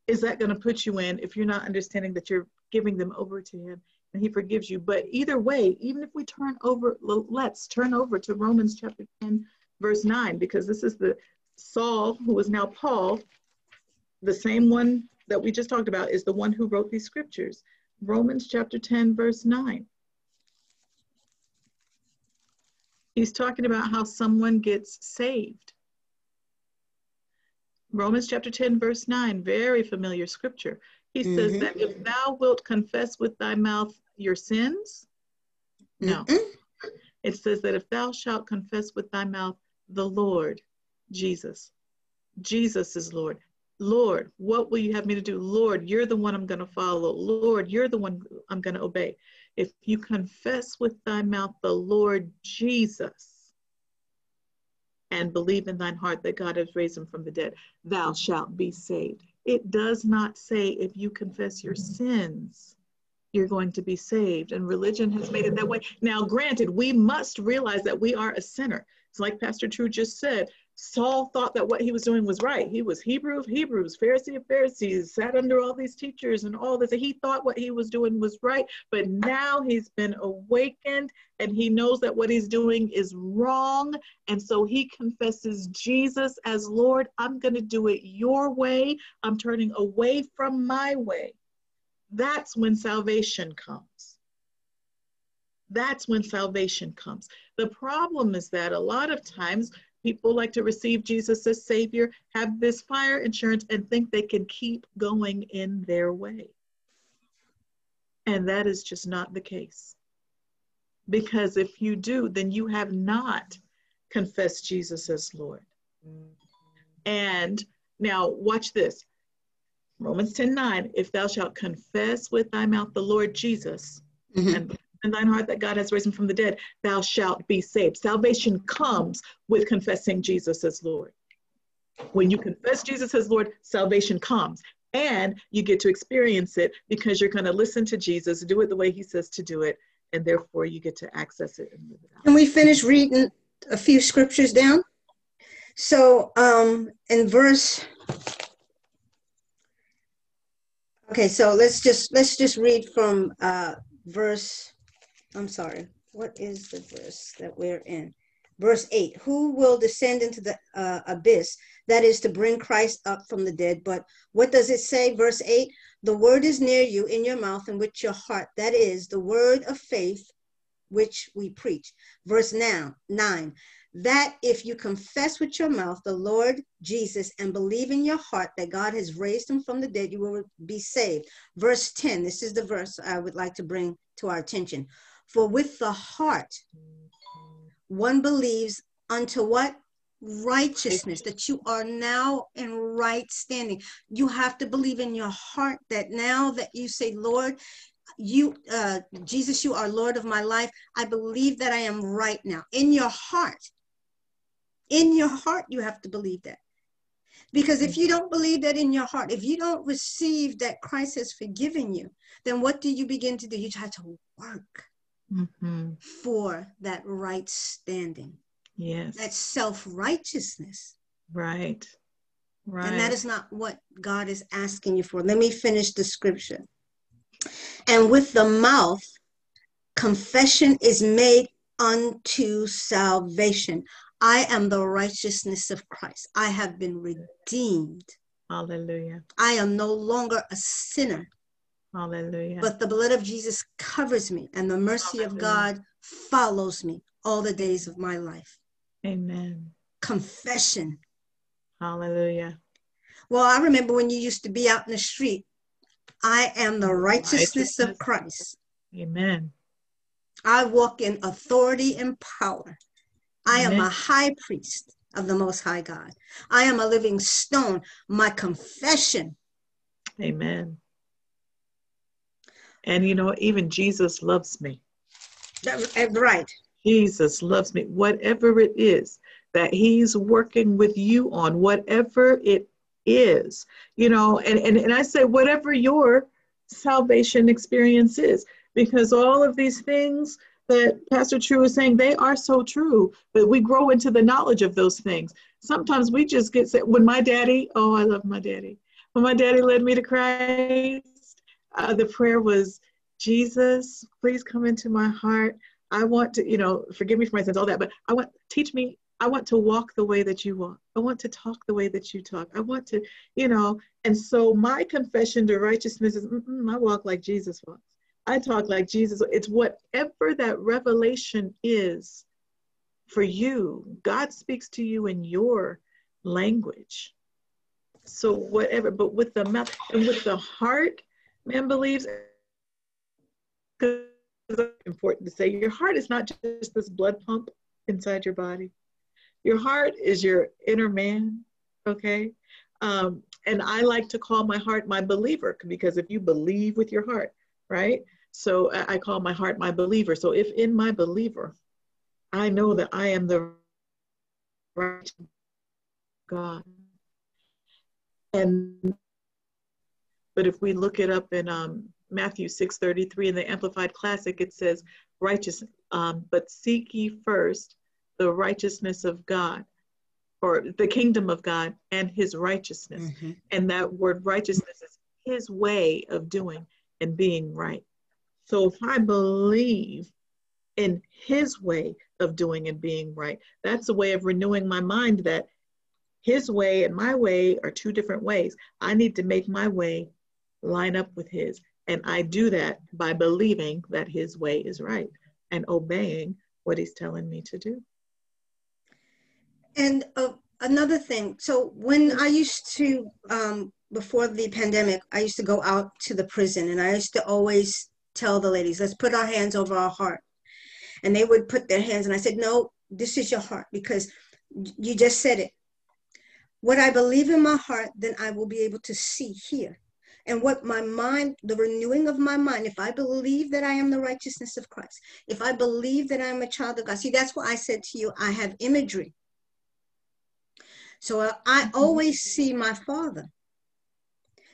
is that going to put you in if you're not understanding that you're giving them over to Him and He forgives you? But either way, even if we turn over, let's turn over to Romans chapter 10, verse 9, because this is the Saul, who is now Paul, the same one that we just talked about is the one who wrote these scriptures. Romans chapter 10, verse 9. He's talking about how someone gets saved. Romans chapter 10, verse 9, very familiar scripture. He mm-hmm. says that if thou wilt confess with thy mouth your sins, no. mm It says that if thou shalt confess with thy mouth the Lord Jesus, Jesus is Lord. Lord, what will you have me to do? Lord, you're the one I'm going to follow. Lord, you're the one I'm going to obey. If you confess with thy mouth the Lord Jesus and believe in thine heart that God has raised him from the dead, thou shalt be saved. It does not say if you confess your sins, you're going to be saved. And religion has made it that way. Now, granted, we must realize that we are a sinner. It's like Pastor True just said Saul thought that what he was doing was right. He was Hebrew of Hebrews, Pharisee of Pharisees, sat under all these teachers and all this. He thought what he was doing was right, but now he's been awakened and he knows that what he's doing is wrong. And so he confesses Jesus as Lord. I'm going to do it your way. I'm turning away from my way. That's when salvation comes. that's when salvation comes. The problem is that a lot of times people like to receive Jesus as Savior, have this fire insurance, and think they can keep going in their way. And that is just not the case. Because if you do, then you have not confessed Jesus as Lord. And now, watch this Romans 10 9. If thou shalt confess with thy mouth the Lord Jesus mm-hmm. and in thine heart that God has risen from the dead, thou shalt be saved. Salvation comes with confessing Jesus as Lord. When you confess Jesus as Lord, salvation comes. And you get to experience it because you're going to listen to Jesus, do it the way he says to do it, and therefore you get to access it and live it out. Can we finish reading a few scriptures down? So um, in verse Okay, so let's just let's just read from uh, verse I'm sorry, what is the verse that we're in? Verse 8 Who will descend into the uh, abyss? That is to bring Christ up from the dead. But what does it say? Verse 8 The word is near you in your mouth and with your heart. That is the word of faith which we preach. Verse now, 9 that if you confess with your mouth the Lord Jesus and believe in your heart that God has raised him from the dead, you will be saved. Verse 10, this is the verse I would like to bring to our attention. For with the heart one believes unto what? Righteousness, that you are now in right standing. You have to believe in your heart that now that you say, Lord, you, uh, Jesus, you are Lord of my life. I believe that I am right now. In your heart, in your heart, you have to believe that. Because if you don't believe that in your heart, if you don't receive that Christ has forgiven you, then what do you begin to do? You try to work mm-hmm. for that right standing. Yes. That self righteousness. Right. Right. And that is not what God is asking you for. Let me finish the scripture. And with the mouth, confession is made unto salvation. I am the righteousness of Christ. I have been redeemed. Hallelujah. I am no longer a sinner. Hallelujah. But the blood of Jesus covers me, and the mercy Hallelujah. of God follows me all the days of my life. Amen. Confession. Hallelujah. Well, I remember when you used to be out in the street. I am the oh, righteousness, righteousness. of Christ. Amen. I walk in authority and power. I Amen. am a high priest of the Most High God. I am a living stone. My confession. Amen. And you know, even Jesus loves me. Eh, right. Jesus loves me. Whatever it is that He's working with you on, whatever it is, you know, and, and, and I say, whatever your salvation experience is, because all of these things that Pastor True is saying, they are so true, but we grow into the knowledge of those things. Sometimes we just get, when my daddy, oh, I love my daddy. When my daddy led me to Christ, uh, the prayer was, Jesus, please come into my heart. I want to, you know, forgive me for my sins, all that, but I want, teach me, I want to walk the way that you walk. I want to talk the way that you talk. I want to, you know, and so my confession to righteousness is, I walk like Jesus walks. I talk like Jesus. It's whatever that revelation is for you. God speaks to you in your language. So whatever, but with the mouth and with the heart, man believes important to say your heart is not just this blood pump inside your body. Your heart is your inner man okay? Um, and i like to call my heart my believer because if you believe with your heart right? So i call my heart my believer. So if in my believer i know that i am the right god and but if we look it up in um, Matthew 6:33 in the Amplified Classic, it says, "Righteous, um, but seek ye first the righteousness of God, or the kingdom of God and His righteousness." Mm-hmm. And that word righteousness is His way of doing and being right. So if I believe in His way of doing and being right, that's a way of renewing my mind that His way and my way are two different ways. I need to make my way line up with his. And I do that by believing that his way is right. and obeying what he's telling me to do. And uh, another thing, so when I used to, um, before the pandemic, I used to go out to the prison and I used to always tell the ladies, let's put our hands over our heart. And they would put their hands, and I said, no, this is your heart because you just said it. What I believe in my heart, then I will be able to see here and what my mind, the renewing of my mind, if I believe that I am the righteousness of Christ, if I believe that I'm a child of God, see, that's why I said to you, I have imagery. So I, I mm-hmm. always see my Father.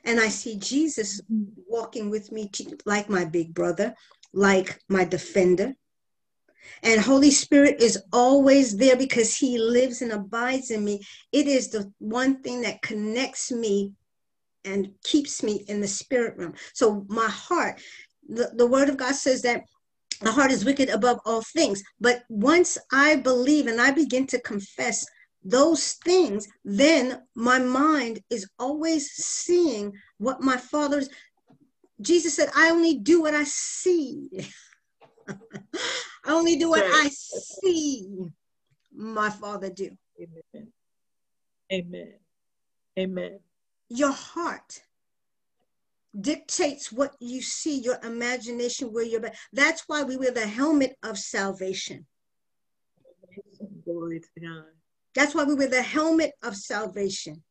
And I see Jesus walking with me like my big brother, like my defender. And Holy Spirit is always there because he lives and abides in me. It is the one thing that connects me and keeps me in the spirit realm. So my heart, the, the word of God says that the heart is wicked above all things. But once I believe and I begin to confess those things, then my mind is always seeing what my father's. Jesus said, I only do what I see. I only do what I see my father do. Amen. Amen. Amen your heart dictates what you see, your imagination, where you're. That's why we wear the helmet of salvation. Glory to God. That's why we wear the helmet of salvation.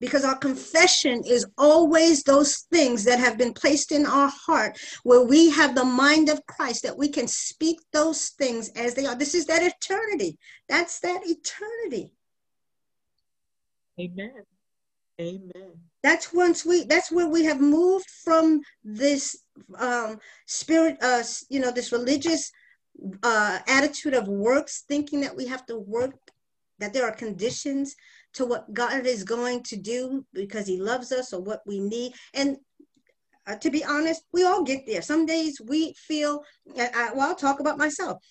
Because our confession is always those things that have been placed in our heart, where we have the mind of Christ, that we can speak those things as they are. This is that eternity. That's that eternity. Amen. Amen. That's once we that's where we have moved from this um spirit uh you know this religious uh attitude of works thinking that we have to work that there are conditions to what God is going to do because he loves us or what we need. And uh, to be honest we all get there. Some days we feel I, well I'll talk about myself.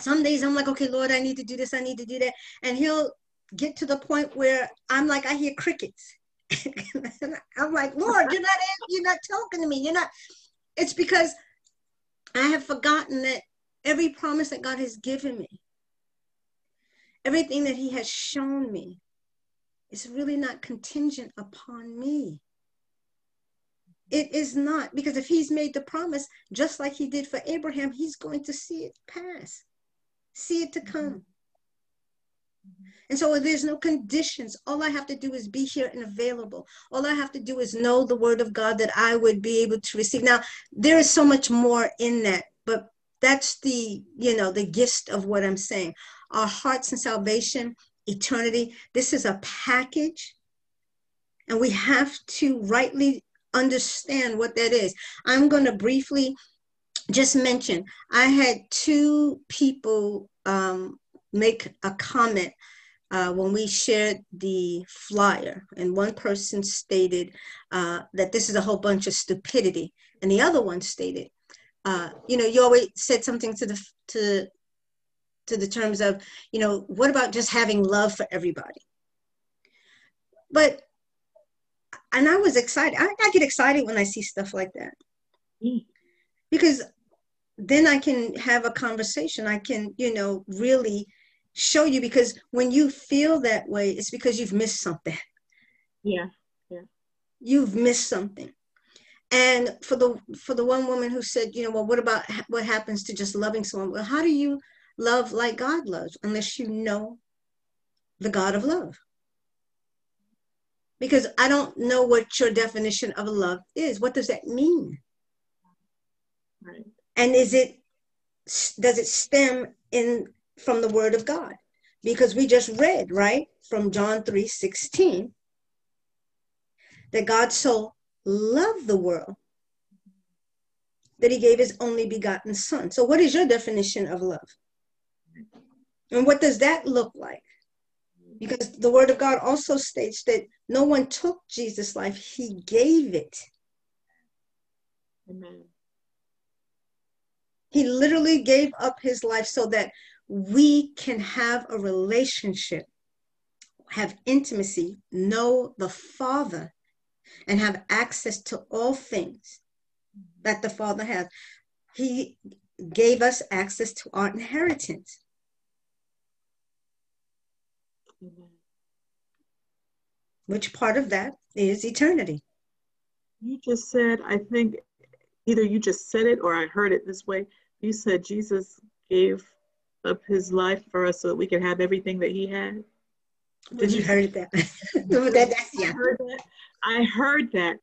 Some days I'm like okay Lord I need to do this I need to do that. And he'll get to the point where I'm like, I hear crickets. I'm like, Lord, you're not you're not talking to me. You're not. It's because I have forgotten that every promise that God has given me, everything that He has shown me, is really not contingent upon me. It is not because if He's made the promise, just like He did for Abraham, He's going to see it pass, see it to mm-hmm. come. And so there's no conditions. All I have to do is be here and available. All I have to do is know the word of God that I would be able to receive. Now, there is so much more in that, but that's the, you know, the gist of what I'm saying. Our hearts and salvation, eternity, this is a package. And we have to rightly understand what that is. I'm going to briefly just mention I had two people um, make a comment uh, when we shared the flyer, and one person stated uh, that this is a whole bunch of stupidity, and the other one stated, uh, you know, you always said something to the to to the terms of, you know, what about just having love for everybody? But and I was excited. I, I get excited when I see stuff like that mm. because then I can have a conversation. I can, you know, really show you because when you feel that way, it's because you've missed something. Yeah. Yeah. You've missed something. And for the for the one woman who said, you know, well, what about what happens to just loving someone? Well, how do you love like God loves unless you know the God of love? Because I don't know what your definition of love is. What does that mean? Right. And is it does it stem in from the word of God because we just read, right, from John 3 16, that God so loved the world that he gave his only begotten son. So, what is your definition of love? And what does that look like? Because the word of God also states that no one took Jesus' life, he gave it. Amen. He literally gave up his life so that we can have a relationship, have intimacy, know the Father, and have access to all things that the Father has. He gave us access to our inheritance. Which part of that is eternity? You just said, I think either you just said it or I heard it this way. You said Jesus gave up his life for us so that we can have everything that he had. Did you heard that? that yeah. I heard that. I heard that.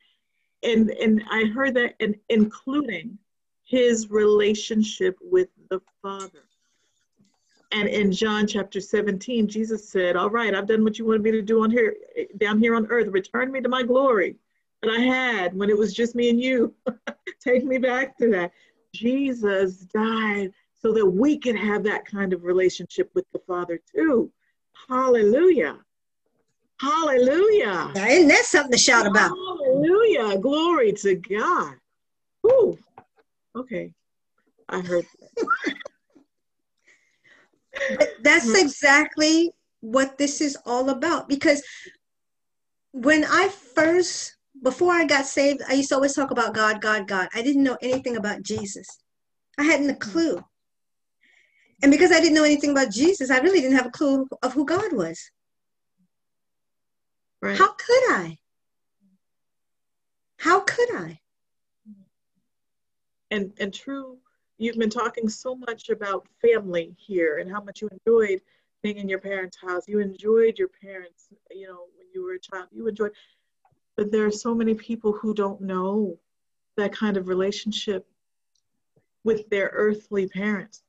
And and I heard that and including his relationship with the Father. And in John chapter 17, Jesus said, All right, I've done what you wanted me to do on here down here on earth. Return me to my glory that I had when it was just me and you. Take me back to that. Jesus died so that we can have that kind of relationship with the Father too. Hallelujah. Hallelujah. Now, isn't that something to shout about? Hallelujah. Glory to God. Ooh. Okay. I heard that. that's mm-hmm. exactly what this is all about because when I first before I got saved, I used to always talk about God, God, God. I didn't know anything about Jesus. I hadn't a mm-hmm. clue. And because I didn't know anything about Jesus, I really didn't have a clue of who God was. Right. How could I? How could I? And and true, you've been talking so much about family here and how much you enjoyed being in your parents' house. You enjoyed your parents, you know, when you were a child. You enjoyed but there are so many people who don't know that kind of relationship with their earthly parents.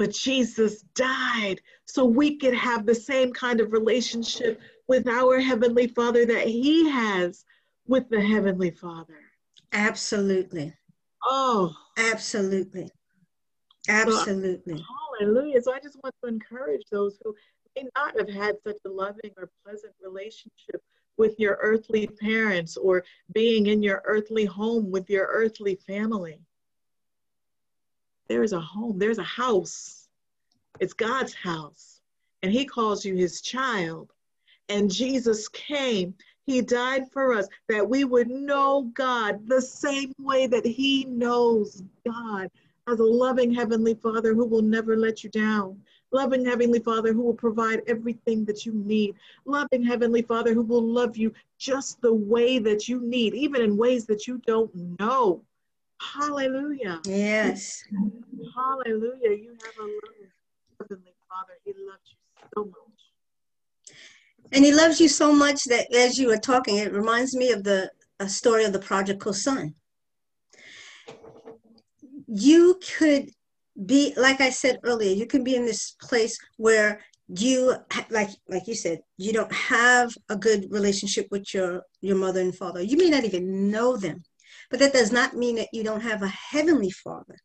But Jesus died so we could have the same kind of relationship with our Heavenly Father that He has with the Heavenly Father. Absolutely. Oh, absolutely. Absolutely. So, hallelujah. So I just want to encourage those who may not have had such a loving or pleasant relationship with your earthly parents or being in your earthly home with your earthly family. There is a home, there's a house. It's God's house. And He calls you His child. And Jesus came. He died for us that we would know God the same way that He knows God as a loving Heavenly Father who will never let you down, Loving Heavenly Father who will provide everything that you need. Loving Heavenly Father who will love you just the way that you need, even in ways that you don't know. Hallelujah. Yes. Hallelujah. You have a loving Heavenly Father. He loves you so much. And he loves you so much that as you were talking, it reminds me of the a story of the prodigal son. You could be like i said earlier you can be in this place where you like like you said you don't have a good relationship with your your mother and father you may not even know them but that does not mean that you don't have a heavenly father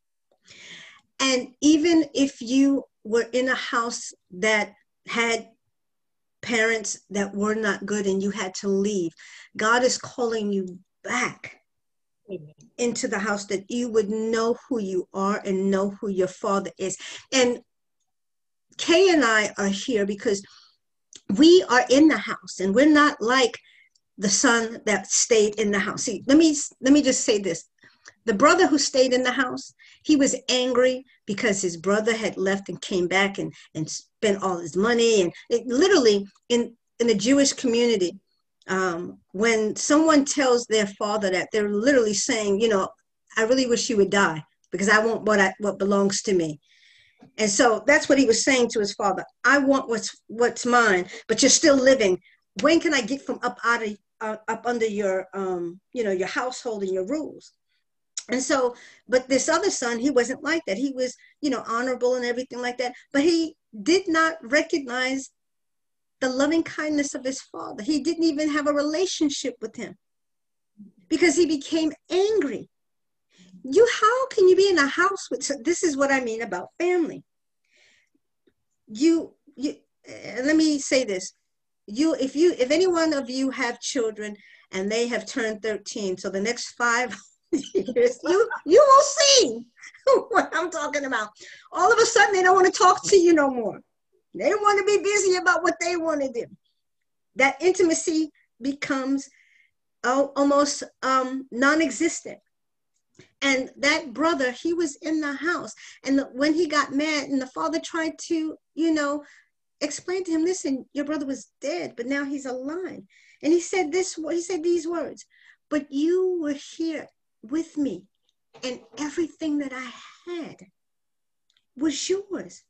and even if you were in a house that had parents that were not good and you had to leave god is calling you back Amen. into the house that you would know who you are and know who your father is. And Kay and I are here because we are in the house and we're not like the son that stayed in the house. See, let me let me just say this. The brother who stayed in the house, he was angry because his brother had left and came back and, and spent all his money. And it, literally in, in the Jewish community, um, when someone tells their father that they're literally saying you know i really wish you would die because i want what i what belongs to me and so that's what he was saying to his father i want what's what's mine but you're still living when can i get from up out of uh, up under your um you know your household and your rules and so but this other son he wasn't like that he was you know honorable and everything like that but he did not recognize the loving kindness of his father. He didn't even have a relationship with him because he became angry. You, how can you be in a house with, so this is what I mean about family. You, you, uh, let me say this. You, if you, if any one of you have children and they have turned 13, so the next five years, you, you will see what I'm talking about. All of a sudden, they don't want to talk to you no more. They want to be busy about what they want to do. That intimacy becomes almost um, non existent. And that brother, he was in the house. And the, when he got mad, and the father tried to, you know, explain to him, listen, your brother was dead, but now he's alive. And he said this, he said these words, but you were here with me, and everything that I had was yours.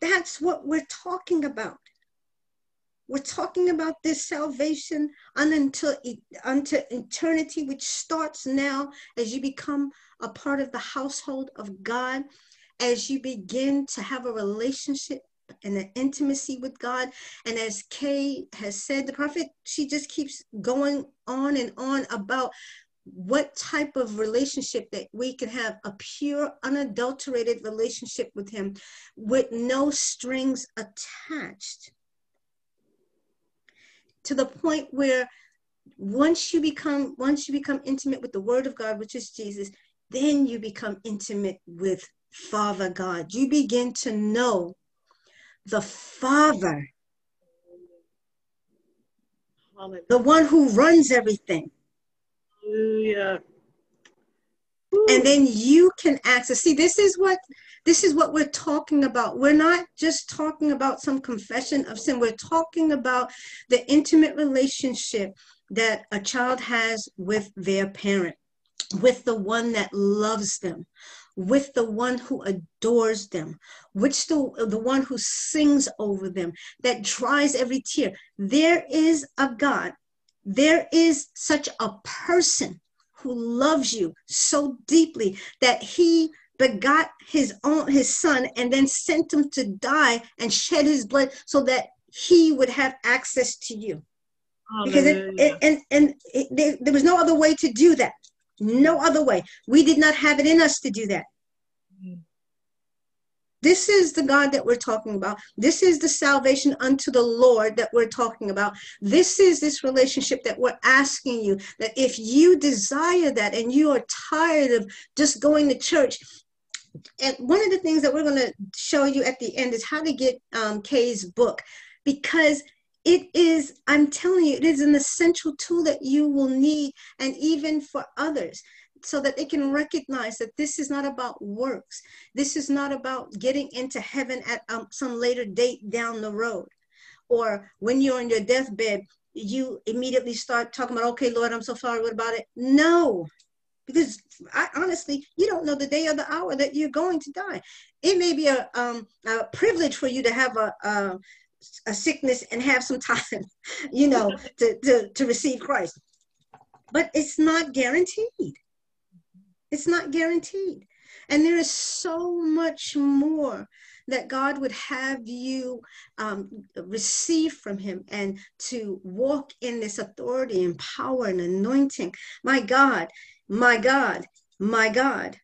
That's what we're talking about. We're talking about this salvation unto, unto eternity, which starts now as you become a part of the household of God, as you begin to have a relationship and an intimacy with God. And as Kay has said, the prophet, she just keeps going on and on about what type of relationship that we can have a pure, unadulterated relationship with Him with no strings attached to the point where once you become once you become intimate with the word of god which is jesus then you become intimate with father god you begin to know the father. The one who runs everything. Hallelujah. and then you can access see this is what this is what we're talking about. We're not just talking about some confession of sin. We're talking about the intimate relationship that a child has with their parent with the one that loves them with the one who adores them which the, the one who sings over them that dries every tear. There is a god. There is such a person who loves you so deeply that he begot his own his son and then sent him to die and shed his blood so that he would have access to you. Because it, it, and and it, there, there was no other way to do that no other way we did not have it in us to do that mm. This is the God that we're talking about. This is the salvation unto the Lord that we're talking about. This is this relationship that we're asking you that if you desire that and you are tired of just going to church, and one of the things that we're going to show you at the end is how to get um, Kay's book because it is, I'm telling you, it is an essential tool that you will need, and even for others so that they can recognize that this is not about works. This is not about getting into heaven at um, some later date down the road. Or when you're on your deathbed, you immediately start talking about, okay, Lord, I'm so sorry, what about it? No, because I, honestly, you don't know the day or the hour that you're going to die. It may be a, um, a privilege for you to have a, a, a sickness and have some time, you know, to, to, to receive Christ. But it's not guaranteed. It's not guaranteed. And there is so much more that God would have you um, receive from Him and to walk in this authority and power and anointing. My God, my God, my God.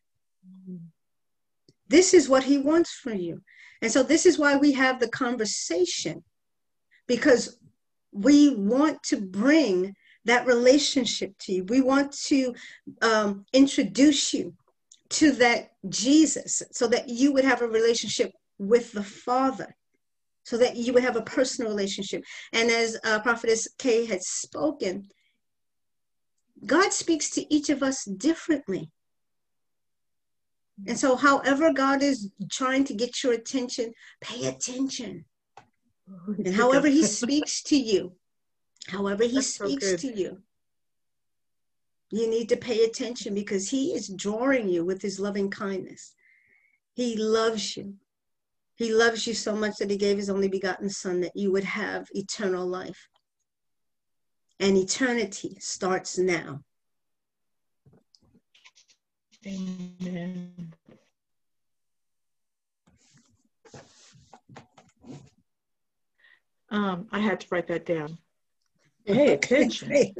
This is what He wants for you. And so, this is why we have the conversation because we want to bring that relationship to you. We want to um, introduce you to that Jesus so that you would have a relationship with the Father, so that you would have a personal relationship. And as uh, Prophetess Kay had spoken, God speaks to each of us differently. And so, however, God is trying to get your attention, pay attention. And however, He speaks to you, However, he That's speaks so to you, you need to pay attention because he is drawing you with his loving kindness. He loves you. He loves you so much that he gave his only begotten son that you would have eternal life. And eternity starts now. Amen. Um, I had to write that down. Pay attention.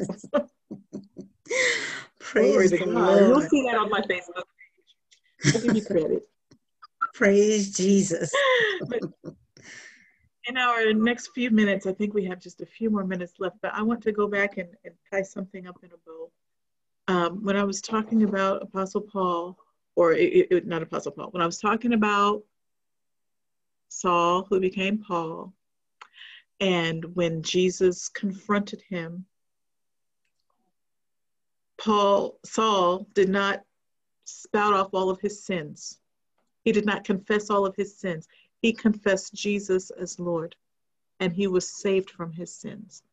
Praise, the Lord. You'll see that on my Facebook page. I'll give you credit. Praise Jesus. in our next few minutes, I think we have just a few more minutes left, but I want to go back and, and tie something up in a bow. Um, when I was talking about Apostle Paul, or it, it, not Apostle Paul, when I was talking about Saul, who became Paul, and when Jesus confronted him, Paul, Saul did not spout off all of his sins. He did not confess all of his sins. He confessed Jesus as Lord, and he was saved from his sins.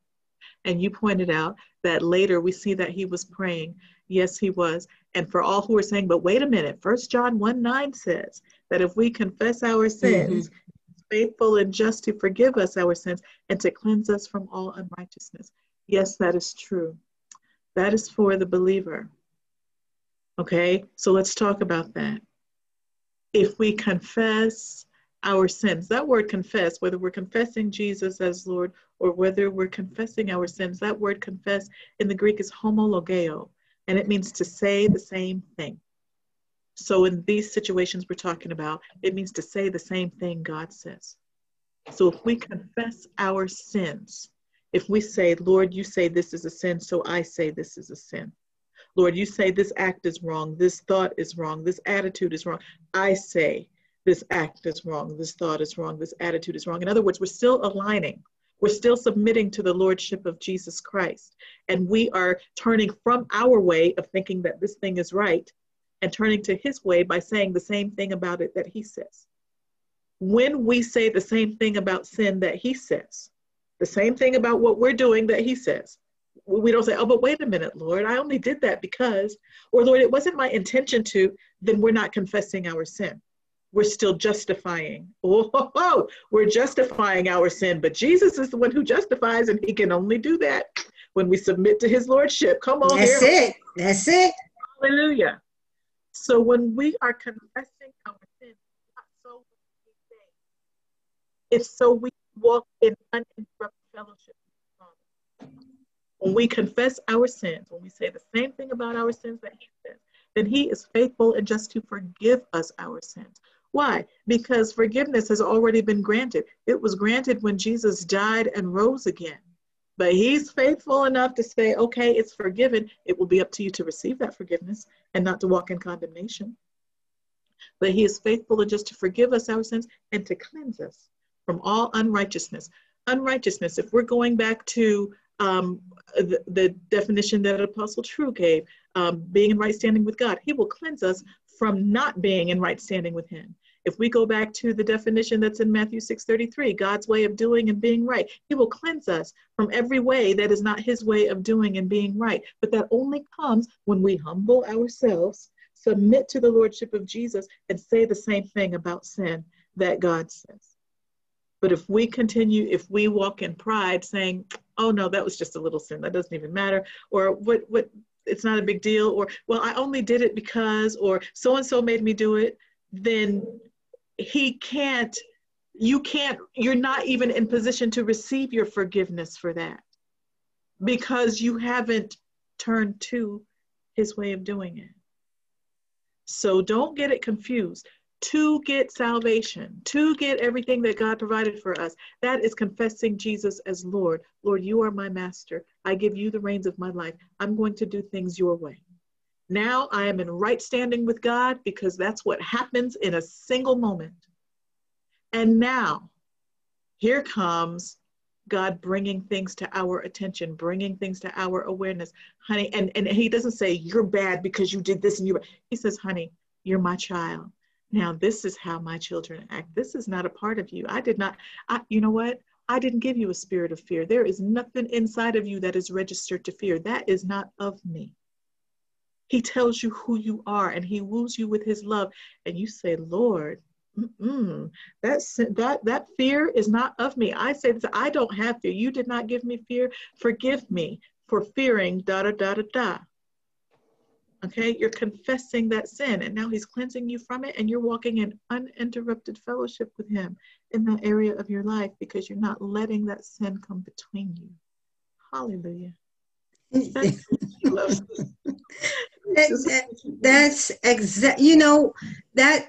And you pointed out that later we see that he was praying. Yes, he was. And for all who are saying, but wait a minute, First John 1 9 says that if we confess our sins, mm-hmm. faithful and just to forgive us our sins and to cleanse us from all unrighteousness. Yes, that is true. That is for the believer. Okay, so let's talk about that. If we confess our sins, that word confess, whether we're confessing Jesus as Lord or whether we're confessing our sins, that word confess in the Greek is homologeo, and it means to say the same thing. So in these situations we're talking about, it means to say the same thing God says. So if we confess our sins, if we say, Lord, you say this is a sin, so I say this is a sin. Lord, you say this act is wrong, this thought is wrong, this attitude is wrong. I say this act is wrong, this thought is wrong, this attitude is wrong. In other words, we're still aligning. We're still submitting to the Lordship of Jesus Christ. And we are turning from our way of thinking that this thing is right and turning to his way by saying the same thing about it that he says. When we say the same thing about sin that he says, the same thing about what we're doing that he says, we don't say, oh, but wait a minute, Lord, I only did that because, or Lord, it wasn't my intention to, then we're not confessing our sin. We're still justifying. Oh, we're justifying our sin, but Jesus is the one who justifies, and he can only do that when we submit to his lordship. Come on, that's here. it. That's it. Hallelujah. So when we are confessing our sin, not so we say, it's so we walk in uninterrupted fellowship when we confess our sins, when we say the same thing about our sins that He says, then He is faithful and just to forgive us our sins. Why? Because forgiveness has already been granted. It was granted when Jesus died and rose again. But He's faithful enough to say, okay, it's forgiven. It will be up to you to receive that forgiveness and not to walk in condemnation. But He is faithful and just to forgive us our sins and to cleanse us from all unrighteousness. Unrighteousness, if we're going back to um, the, the, definition that Apostle True gave, um, being in right standing with God. He will cleanse us from not being in right standing with Him. If we go back to the definition that's in Matthew 6:33, God's way of doing and being right, He will cleanse us from every way that is not His way of doing and being right. But that only comes when we humble ourselves, submit to the lordship of Jesus, and say the same thing about sin that God says. But if we continue, if we walk in pride saying, oh no, that was just a little sin, that doesn't even matter, or what, what, it's not a big deal, or well, I only did it because, or so and so made me do it, then he can't, you can't, you're not even in position to receive your forgiveness for that because you haven't turned to his way of doing it. So don't get it confused to get salvation, to get everything that God provided for us. That is confessing Jesus as Lord. Lord, you are my master. I give you the reins of my life. I'm going to do things your way. Now I am in right standing with God because that's what happens in a single moment. And now, here comes God bringing things to our attention, bringing things to our awareness. Honey, and, and he doesn't say, You're bad because you did this and you. He says, Honey, you're my child. Now, this is how my children act. This is not a part of you. I did not, I, you know what? I didn't give you a spirit of fear. There is nothing inside of you that is registered to fear. That is not of me. He tells you who you are and he woos you with his love. And you say, Lord, that's, that, that fear is not of me. I say this, I don't have fear. You did not give me fear. Forgive me for fearing da da da da da. Okay, you're confessing that sin, and now He's cleansing you from it, and you're walking in uninterrupted fellowship with Him in that area of your life because you're not letting that sin come between you. Hallelujah. That's, that's exact. You know, that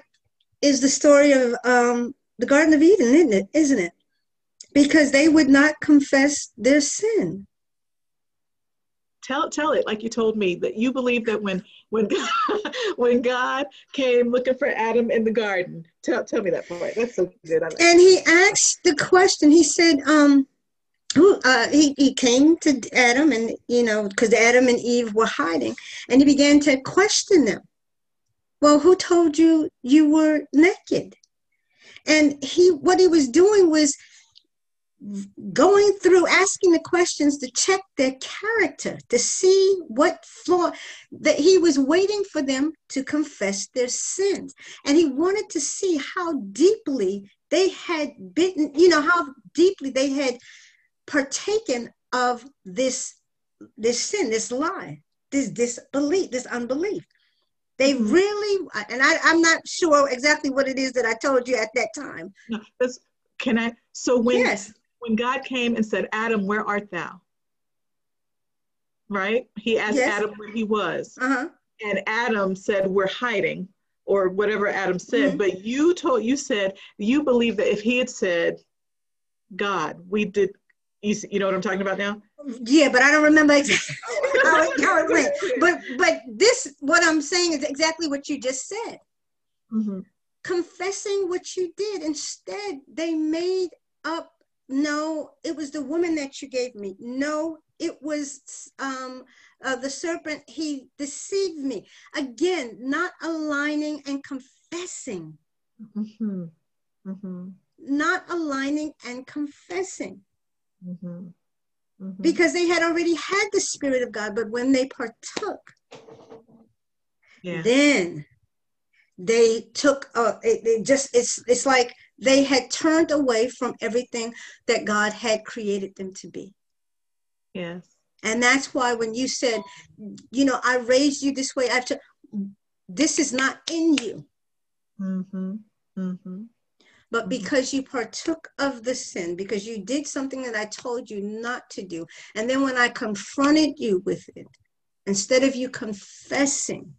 is the story of um, the Garden of Eden, isn't it? Isn't it? Because they would not confess their sin tell tell it like you told me that you believe that when when God, when God came looking for Adam in the garden. Tell tell me that part. That's so good. and he asked the question. He said, um, who uh, he, he came to Adam and you know because Adam and Eve were hiding and he began to question them. Well, who told you you were naked? And he what he was doing was going through asking the questions to check their character to see what flaw that he was waiting for them to confess their sins. And he wanted to see how deeply they had bitten you know how deeply they had partaken of this this sin this lie this disbelief this unbelief. They mm-hmm. really and I, i'm not sure exactly what it is that i told you at that time. No, can i so when yes when God came and said, Adam, where art thou? Right? He asked yes. Adam where he was. Uh-huh. And Adam said, We're hiding, or whatever Adam said. Mm-hmm. But you told, you said, you believe that if he had said, God, we did, you, you know what I'm talking about now? Yeah, but I don't remember exactly how, it, how it went. But but this, what I'm saying is exactly what you just said. Mm-hmm. Confessing what you did. Instead, they made up no, it was the woman that you gave me. No, it was um, uh, the serpent. He deceived me. Again, not aligning and confessing. Mm-hmm. Mm-hmm. Not aligning and confessing. Mm-hmm. mm-hmm. Because they had already had the Spirit of God, but when they partook, yeah. then they took uh, it, it just it's it's like they had turned away from everything that God had created them to be. Yes. And that's why when you said, you know, I raised you this way, I've to, this is not in you. Mm-hmm. Mm-hmm. But mm-hmm. because you partook of the sin, because you did something that I told you not to do, and then when I confronted you with it, instead of you confessing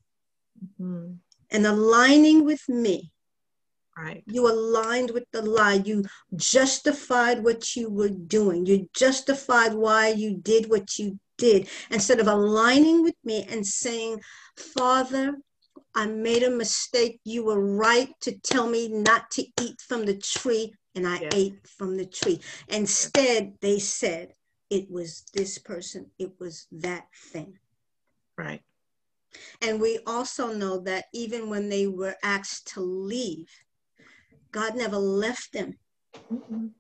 mm-hmm. and aligning with me, Right. You aligned with the lie. You justified what you were doing. You justified why you did what you did. Instead of aligning with me and saying, Father, I made a mistake. You were right to tell me not to eat from the tree, and I yes. ate from the tree. Instead, they said, it was this person, it was that thing. Right. And we also know that even when they were asked to leave, God never left them. mm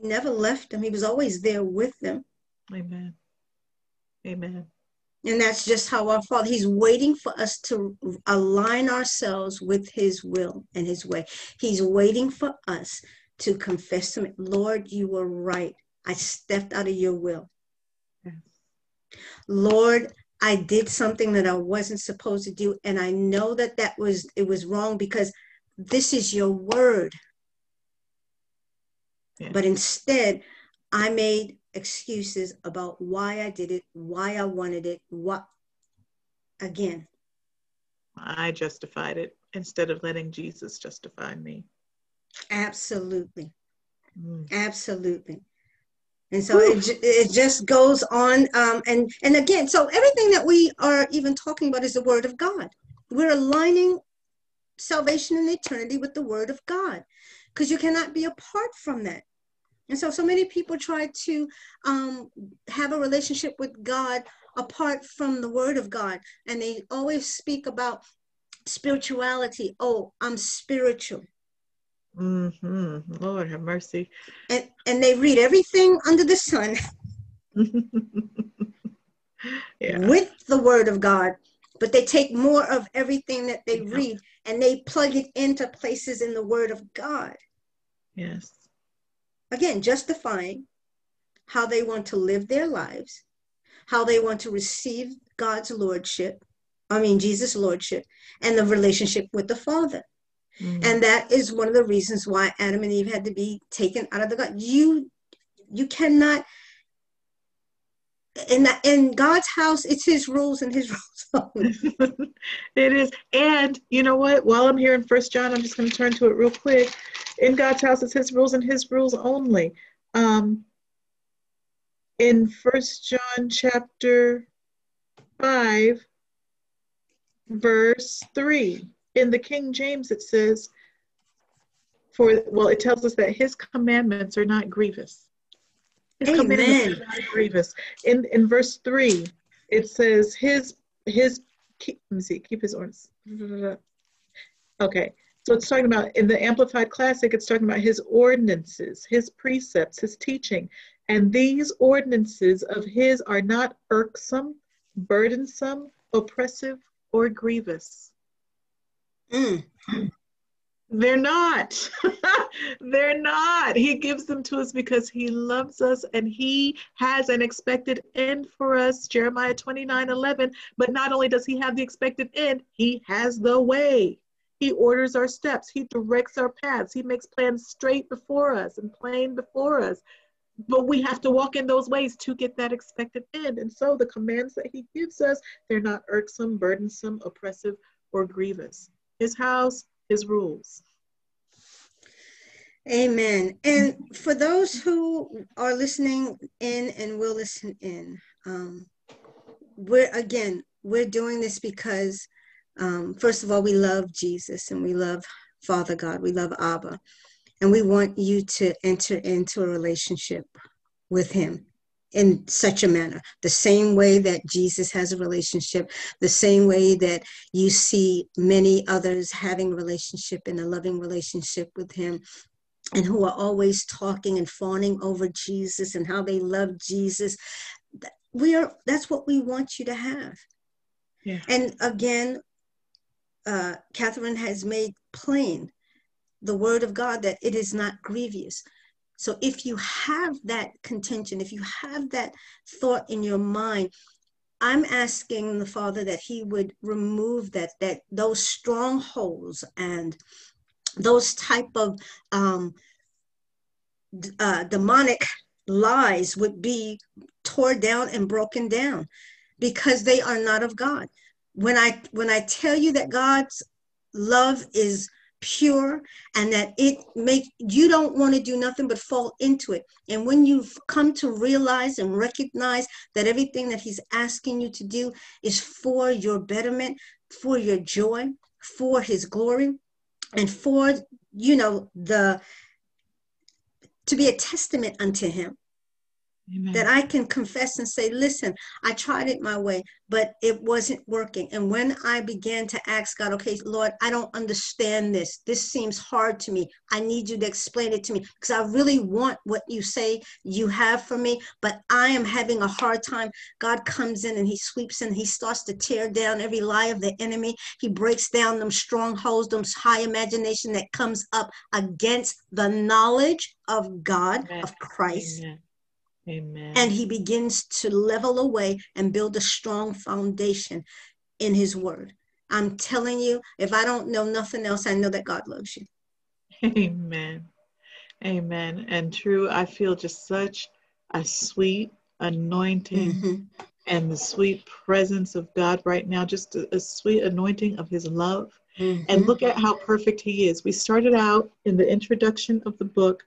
He never left them. He was always there with them. Amen. Amen. And that's just how our Father, He's waiting for us to align ourselves with His will and His way. He's waiting for us to confess to Him, Lord, you were right. I stepped out of your will. Yes. Lord, I did something that I wasn't supposed to do. And I know that that was, it was wrong because this is your word. Yeah. But instead, I made excuses about why I did it, why I wanted it, what, again. I justified it instead of letting Jesus justify me. Absolutely. Mm. Absolutely and so it, it just goes on um, and and again so everything that we are even talking about is the word of god. We're aligning salvation and eternity with the word of god because you cannot be apart from that. And so so many people try to um, have a relationship with god apart from the word of god and they always speak about spirituality. Oh i'm spiritual Mm-hmm. Lord have mercy. And and they read everything under the sun yeah. with the word of God, but they take more of everything that they yeah. read and they plug it into places in the word of God. Yes. Again, justifying how they want to live their lives, how they want to receive God's lordship, I mean Jesus' lordship, and the relationship with the Father. Mm-hmm. And that is one of the reasons why Adam and Eve had to be taken out of the garden. You you cannot in that in God's house, it's his rules and his rules only. it is. And you know what? While I'm here in First John, I'm just going to turn to it real quick. In God's house, it's his rules and his rules only. Um, in First John chapter 5, verse 3 in the King James, it says, for well, it tells us that his commandments are not grievous. His Amen. commandments are not grievous. In in verse three, it says his his keep, let me see, keep his orders. Okay, so it's talking about in the Amplified Classic, it's talking about his ordinances, his precepts, his teaching. And these ordinances of his are not irksome, burdensome, oppressive, or grievous. Mm. They're not. They're not. He gives them to us because he loves us and he has an expected end for us. Jeremiah 29 11. But not only does he have the expected end, he has the way. He orders our steps, he directs our paths, he makes plans straight before us and plain before us. But we have to walk in those ways to get that expected end. And so the commands that he gives us, they're not irksome, burdensome, oppressive, or grievous. His house, his rules. Amen. And for those who are listening in and will listen in, um, we're again, we're doing this because, um, first of all, we love Jesus and we love Father God, we love Abba, and we want you to enter into a relationship with Him in such a manner. The same way that jesus has a relationship the same way that you see many others having a relationship in a loving relationship with him and who are always talking and fawning over jesus and how they love jesus. We are that's what we want you to have. Yeah. and again uh, catherine has made plain the word of god that it is not grievous so if you have that contention, if you have that thought in your mind, I'm asking the Father that He would remove that that those strongholds and those type of um, uh, demonic lies would be torn down and broken down because they are not of God. When I when I tell you that God's love is pure and that it make you don't want to do nothing but fall into it. And when you've come to realize and recognize that everything that he's asking you to do is for your betterment for your joy for his glory and for you know the to be a testament unto him Amen. that I can confess and say, listen, I tried it my way, but it wasn't working. And when I began to ask God, okay, Lord, I don't understand this. This seems hard to me. I need you to explain it to me because I really want what you say you have for me, but I am having a hard time. God comes in and he sweeps in, he starts to tear down every lie of the enemy. He breaks down them strongholds, them high imagination that comes up against the knowledge of God, Amen. of Christ Amen. Amen. and he begins to level away and build a strong foundation in his word. I'm telling you, if I don't know nothing else, I know that God loves you. Amen. Amen. And true, I feel just such a sweet anointing Mhm. and the sweet presence of God right now, just a, a sweet anointing of his love. Mhm. And look at how perfect he is. We started out in the introduction of the book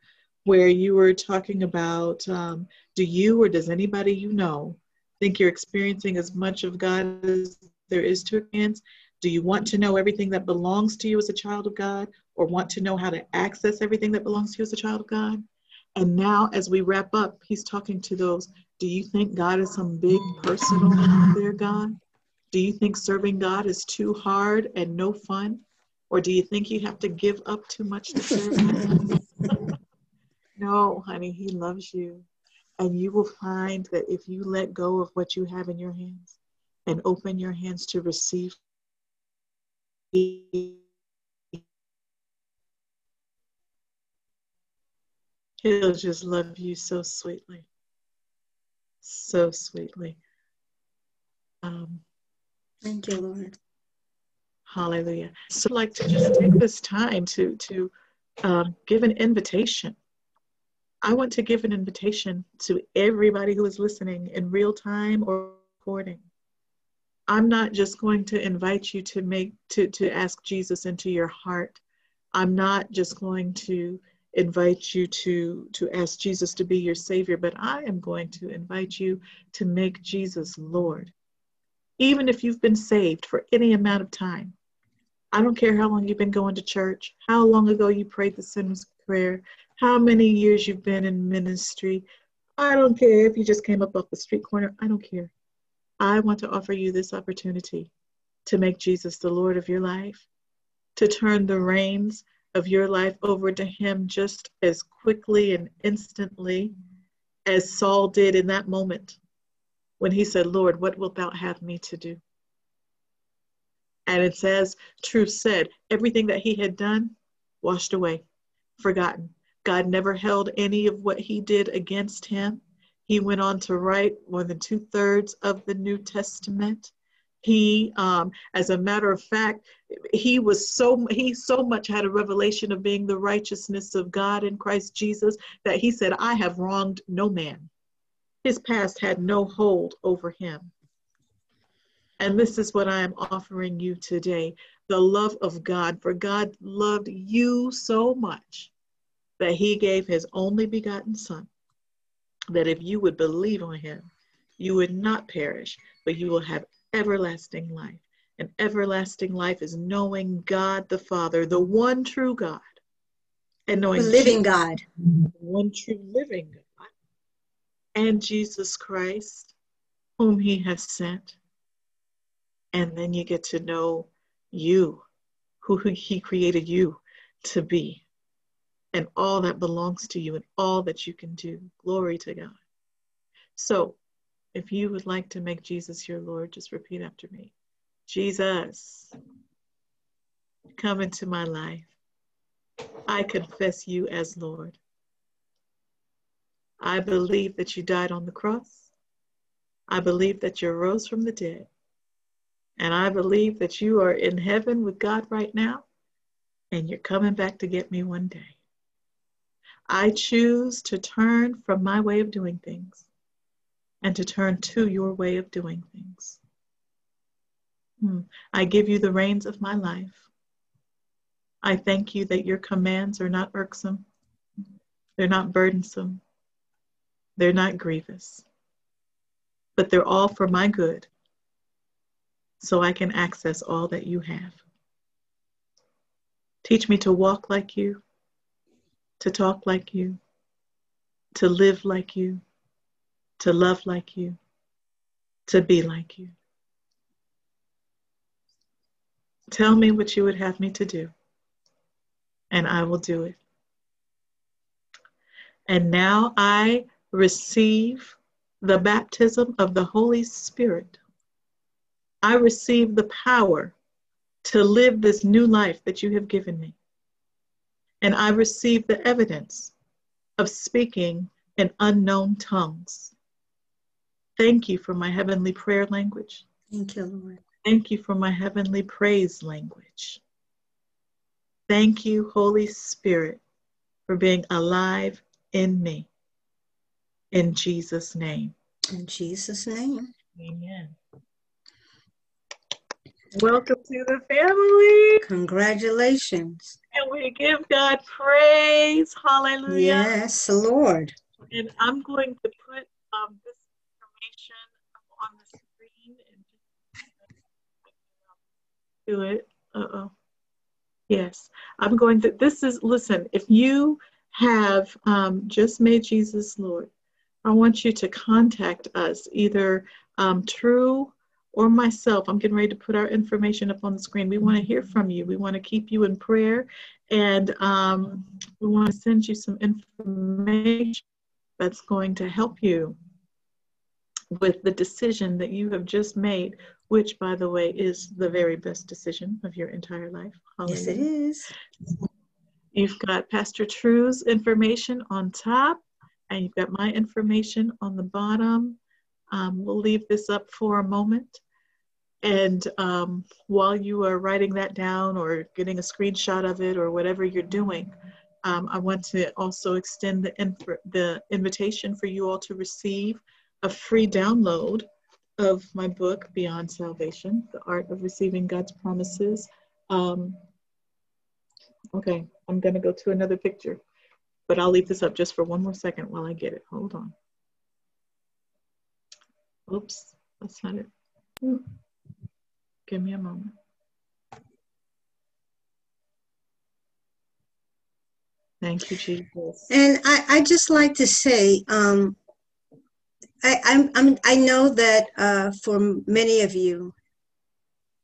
where you were talking about um, do you or does anybody you know think you're experiencing as much of God as there is to experience? Do you want to know everything that belongs to you as a child of God or want to know how to access everything that belongs to you as a child of God? And now, as we wrap up, he's talking to those. Do you think God is some big personal out there God? Do you think serving God is too hard and no fun? Or do you think you have to give up too much to serve Him? No, honey, He loves you. And you will find that if you let go of what you have in your hands and open your hands to receive, He'll just love you so sweetly. So sweetly. Um, Thank you, Lord. Hallelujah. So I'd like to just take this time to to um, give an invitation. I want to give an invitation to everybody who is listening in real time or recording. I'm not just going to invite you to make to to ask Jesus into your heart. I'm not just going to invite you to to ask Jesus to be your savior, but I am going to invite you to make Jesus Lord. Even if you've been saved for any amount of time, I don't care how long you've been going to church, how long ago you prayed the sinner's prayer, how many years you've been in ministry. I don't care if you just came up off the street corner. I don't care. I want to offer you this opportunity to make Jesus the Lord of your life, to turn the reins of your life over to Him just as quickly and instantly as Saul did in that moment when he said, Lord, what wilt thou have me to do? And it says, Truth said, everything that he had done, washed away, forgotten. God never held any of what he did against him. He went on to write more than two thirds of the New Testament. He, um, as a matter of fact, he was so he so much had a revelation of being the righteousness of God in Christ Jesus that he said, "I have wronged no man." His past had no hold over him. And this is what I am offering you today the love of God. For God loved you so much that he gave his only begotten Son, that if you would believe on him, you would not perish, but you will have everlasting life. And everlasting life is knowing God the Father, the one true God, and knowing the living Jesus, God, one true living God, and Jesus Christ, whom He has sent. And then you get to know you, who He created you to be, and all that belongs to you, and all that you can do. Glory to God. So, if you would like to make Jesus your Lord, just repeat after me Jesus, come into my life. I confess you as Lord. I believe that you died on the cross. I believe that you rose from the dead. And I believe that you are in heaven with God right now, and you're coming back to get me one day. I choose to turn from my way of doing things and to turn to your way of doing things. Hmm. I give you the reins of my life. I thank you that your commands are not irksome, they're not burdensome, they're not grievous, but they're all for my good so I can access all that you have. Teach me to walk like you, to talk like you, to live like you, to love like you, to be like you. Tell me what you would have me to do, and I will do it. And now I receive the baptism of the Holy Spirit. I receive the power to live this new life that you have given me. And I receive the evidence of speaking in unknown tongues. Thank you for my heavenly prayer language. Thank you, Lord. Thank you for my heavenly praise language. Thank you, Holy Spirit, for being alive in me. In Jesus' name. In Jesus' name. Amen. Welcome to the family. Congratulations. And we give God praise. Hallelujah. Yes, Lord. And I'm going to put um, this information on the screen and just do it. Uh-oh. Yes, I'm going to, this is, listen, if you have um, just made Jesus Lord, I want you to contact us, either um, True or myself. I'm getting ready to put our information up on the screen. We want to hear from you. We want to keep you in prayer, and um, we want to send you some information that's going to help you with the decision that you have just made, which, by the way, is the very best decision of your entire life. Hallelujah. Yes, it is. You've got Pastor True's information on top, and you've got my information on the bottom. Um, we'll leave this up for a moment. And um, while you are writing that down or getting a screenshot of it or whatever you're doing, um, I want to also extend the, inf- the invitation for you all to receive a free download of my book, Beyond Salvation The Art of Receiving God's Promises. Um, okay, I'm going to go to another picture, but I'll leave this up just for one more second while I get it. Hold on. Oops, that's not it. Give me a moment. Thank you, Jesus. And I, I just like to say, um, I, I'm, I'm, I know that uh, for many of you,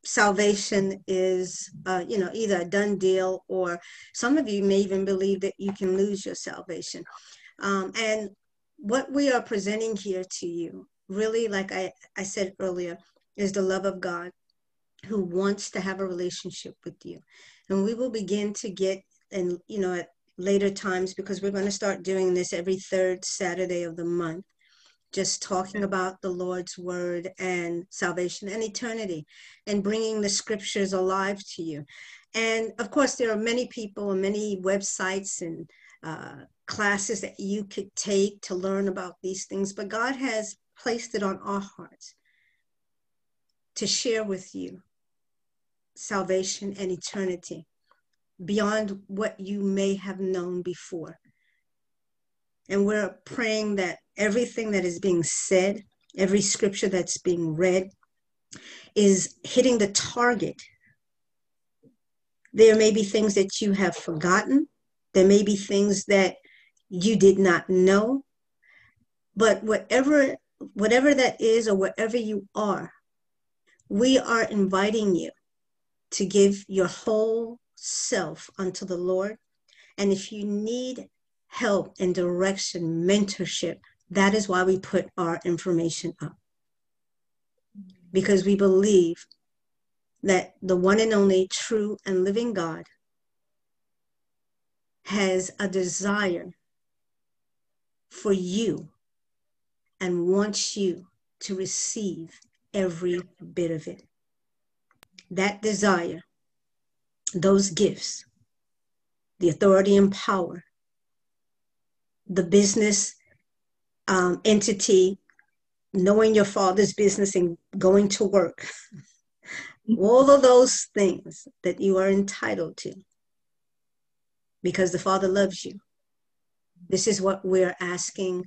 salvation is, uh, you know, either a done deal or some of you may even believe that you can lose your salvation. Um, and what we are presenting here to you, really, like I, I said earlier, is the love of God who wants to have a relationship with you. And we will begin to get, and, you know, at later times, because we're going to start doing this every third Saturday of the month just talking about the Lord's word and salvation and eternity and bringing the scriptures alive to you. And of course, there are many people and many websites and uh, classes that you could take to learn about these things, but God has placed it on our hearts to share with you salvation and eternity beyond what you may have known before. And we're praying that everything that is being said, every scripture that's being read, is hitting the target. There may be things that you have forgotten. There may be things that you did not know. But whatever whatever that is or wherever you are, we are inviting you to give your whole self unto the Lord. And if you need help and direction, mentorship, that is why we put our information up. Because we believe that the one and only true and living God has a desire for you and wants you to receive every bit of it. That desire, those gifts, the authority and power, the business um, entity, knowing your father's business and going to work. All of those things that you are entitled to because the Father loves you. This is what we're asking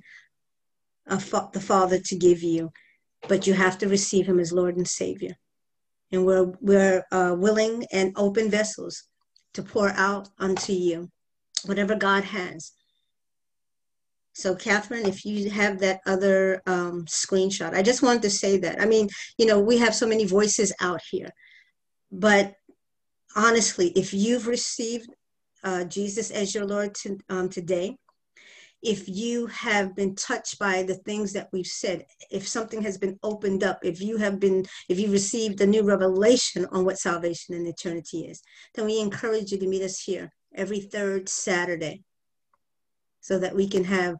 fa- the Father to give you, but you have to receive Him as Lord and Savior. And we're, we're uh, willing and open vessels to pour out unto you whatever God has. So, Catherine, if you have that other um, screenshot, I just wanted to say that. I mean, you know, we have so many voices out here, but honestly, if you've received uh, Jesus as your Lord to, um, today, if you have been touched by the things that we've said, if something has been opened up, if you have been, if you received a new revelation on what salvation and eternity is, then we encourage you to meet us here every third Saturday so that we can have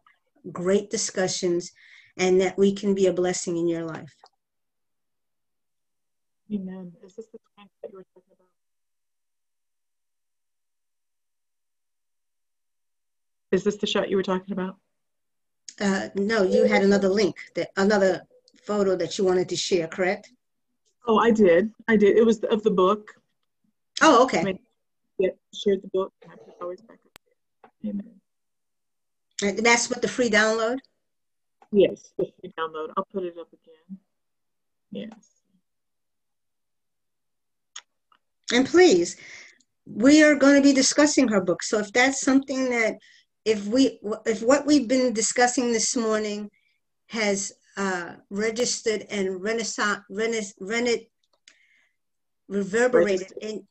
great discussions and that we can be a blessing in your life. Amen. Is this the time that you were talking about? Is this the shot you were talking about? Uh, no, you had another link, that another photo that you wanted to share, correct? Oh, I did. I did. It was of the book. Oh, okay. yeah, shared the book. always back up Amen. And that's what the free download? Yes, the free download. I'll put it up again. Yes. And please, we are going to be discussing her book. So if that's something that, if we, if what we've been discussing this morning has uh, registered and renaissance, rena, rena, reverberated in,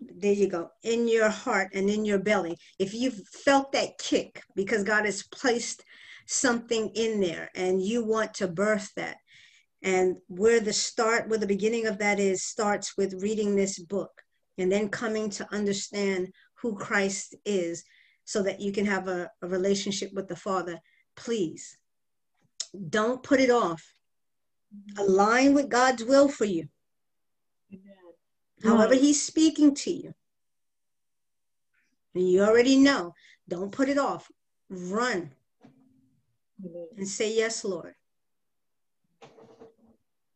there you go in your heart and in your belly if you've felt that kick because god has placed something in there and you want to birth that. And where the start where the beginning of that is starts with reading this book and then coming to understand who christ is so that you can have a, a relationship with the father please don't put it off align with god's will for you however he's speaking to you. And you already know, don't put it off. Run and say, Yes, Lord.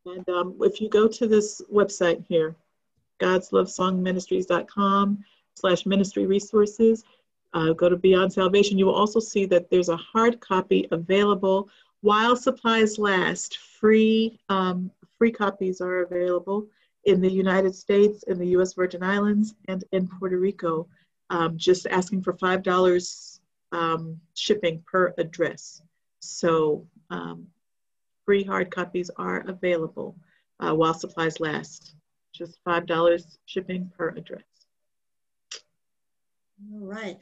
And um, if you go to this website here, godslovesongministries.com slash ministry resources, uh, go to Beyond Salvation, you will also see that there's a hard copy available while supplies last. Free, um, free copies are available in the United States, in the US Virgin Islands, and in Puerto Rico. um, just asking for $5 um, shipping per address. So um, free hard copies are available uh, while supplies last. Just $5 shipping per address. All right.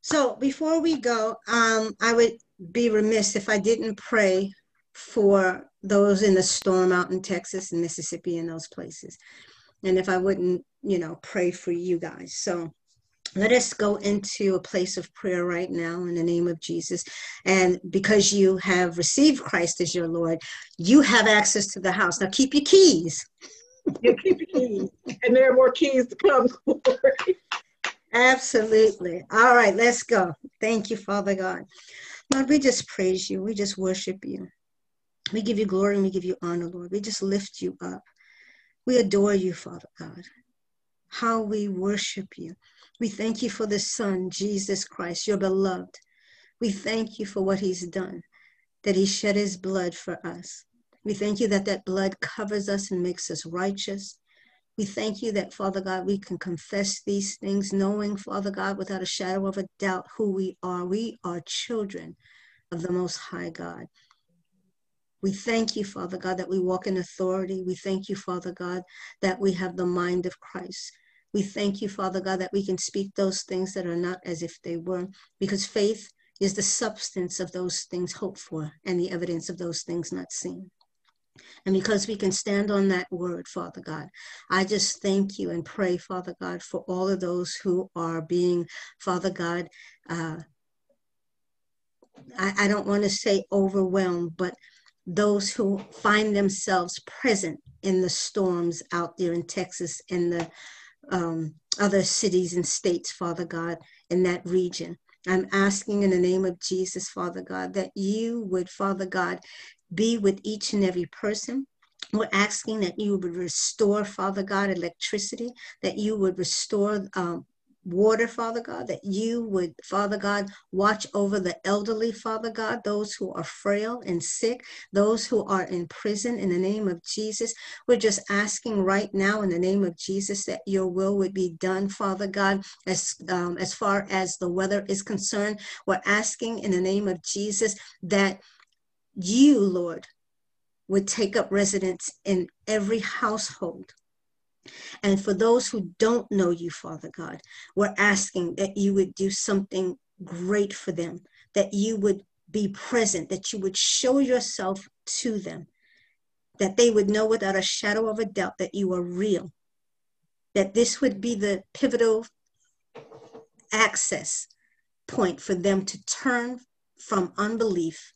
So before we go, um, I would be remiss if I didn't pray for those in the storm out in Texas and Mississippi and those places. And if I wouldn't, you know, pray for you guys. So let us go into a place of prayer right now in the name of Jesus. And because you have received Christ as your Lord, you have access to the house. Now keep your keys. You keep your keys. And there are more keys to come. Absolutely. All right, let's go. Thank you, Father God. Lord, we just praise you. We just worship you. We give you glory and we give you honor, Lord. We just lift you up. We adore you, Father God. How we worship you. We thank you for the Son, Jesus Christ, your beloved. We thank you for what he's done, that he shed his blood for us. We thank you that that blood covers us and makes us righteous. We thank you that, Father God, we can confess these things, knowing, Father God, without a shadow of a doubt who we are. We are children of the Most High God. We thank you, Father God, that we walk in authority. We thank you, Father God, that we have the mind of Christ. We thank you, Father God, that we can speak those things that are not as if they were, because faith is the substance of those things hoped for and the evidence of those things not seen. And because we can stand on that word, Father God, I just thank you and pray, Father God, for all of those who are being, Father God, uh, I, I don't want to say overwhelmed, but those who find themselves present in the storms out there in Texas and the um, other cities and states, Father God, in that region. I'm asking in the name of Jesus, Father God, that you would, Father God, be with each and every person. We're asking that you would restore, Father God, electricity, that you would restore um, water, Father God, that you would, Father God, watch over the elderly, Father God, those who are frail and sick, those who are in prison in the name of Jesus. We're just asking right now in the name of Jesus that your will would be done, Father God, as, um, as far as the weather is concerned. We're asking in the name of Jesus that you, Lord, would take up residence in every household. And for those who don't know you, Father God, we're asking that you would do something great for them, that you would be present, that you would show yourself to them, that they would know without a shadow of a doubt that you are real, that this would be the pivotal access point for them to turn from unbelief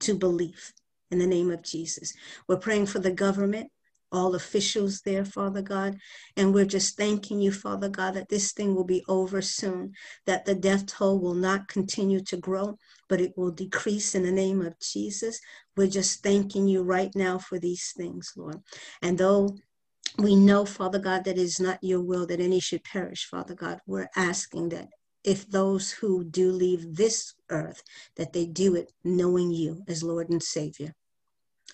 to belief in the name of Jesus. We're praying for the government, all officials there, Father God, and we're just thanking you, Father God, that this thing will be over soon, that the death toll will not continue to grow, but it will decrease in the name of Jesus. We're just thanking you right now for these things, Lord. And though we know, Father God, that it is not your will that any should perish, Father God. We're asking that if those who do leave this earth, that they do it knowing you as Lord and Savior.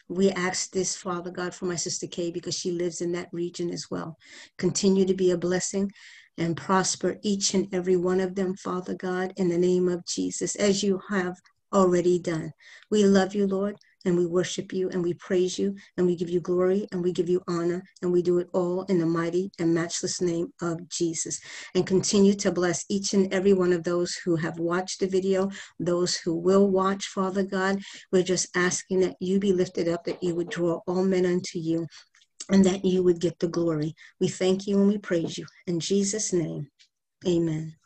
We ask this, Father God, for my sister Kay because she lives in that region as well. Continue to be a blessing and prosper each and every one of them, Father God, in the name of Jesus, as you have already done. We love you, Lord and we worship you and we praise you and we give you glory and we give you honor and we do it all in the mighty and matchless name of Jesus. And continue to bless each and every one of those who have watched the video, those who will watch, Father God. We're just asking that you be lifted up, that you would draw all men unto you and that you would get the glory. We thank you and we praise you. In Jesus' name, amen.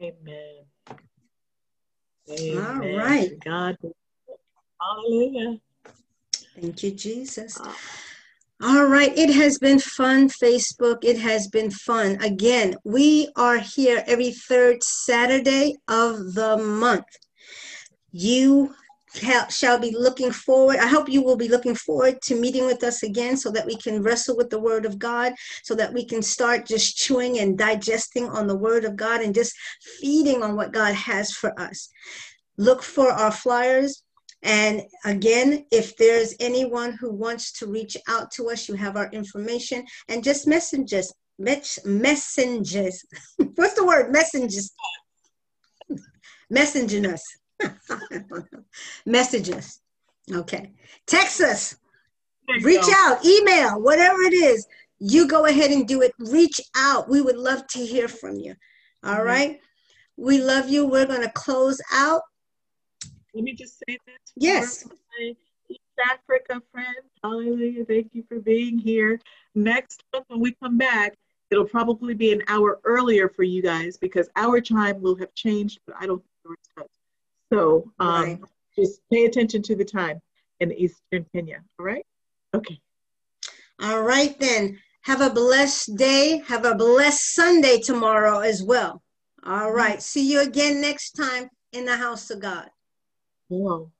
Amen. Amen. All right. God Hallelujah. Thank you, Jesus. Uh, All right, it has been fun, Facebook. It has been fun. Again, we are here every third Saturday of the month. You shall be looking forward. I hope you will be looking forward to meeting with us again so that we can wrestle with the Word of God, so that we can start just chewing and digesting on the Word of God and just feeding on what God has for us. Look for our flyers and again, if there's anyone who wants to reach out to us, you have our information and just message us messengers. What's the word? Messengers. Messenging us. Messages. Okay. Text us. Reach go. out, email, whatever it is. You go ahead and do it. Reach out. We would love to hear from you. All mm-hmm. right. We love you. We're going to close out. Let me just say this. Yes. East Africa friends, hallelujah. Thank you for being here. Next month, when we come back, it'll probably be an hour earlier for you guys because our time will have changed, but I don't think yours does. So um, right. just pay attention to the time in Eastern Kenya. All right? Okay. All right, then. Have a blessed day. Have a blessed Sunday tomorrow as well. All right. See you again next time in the house of God. Wow.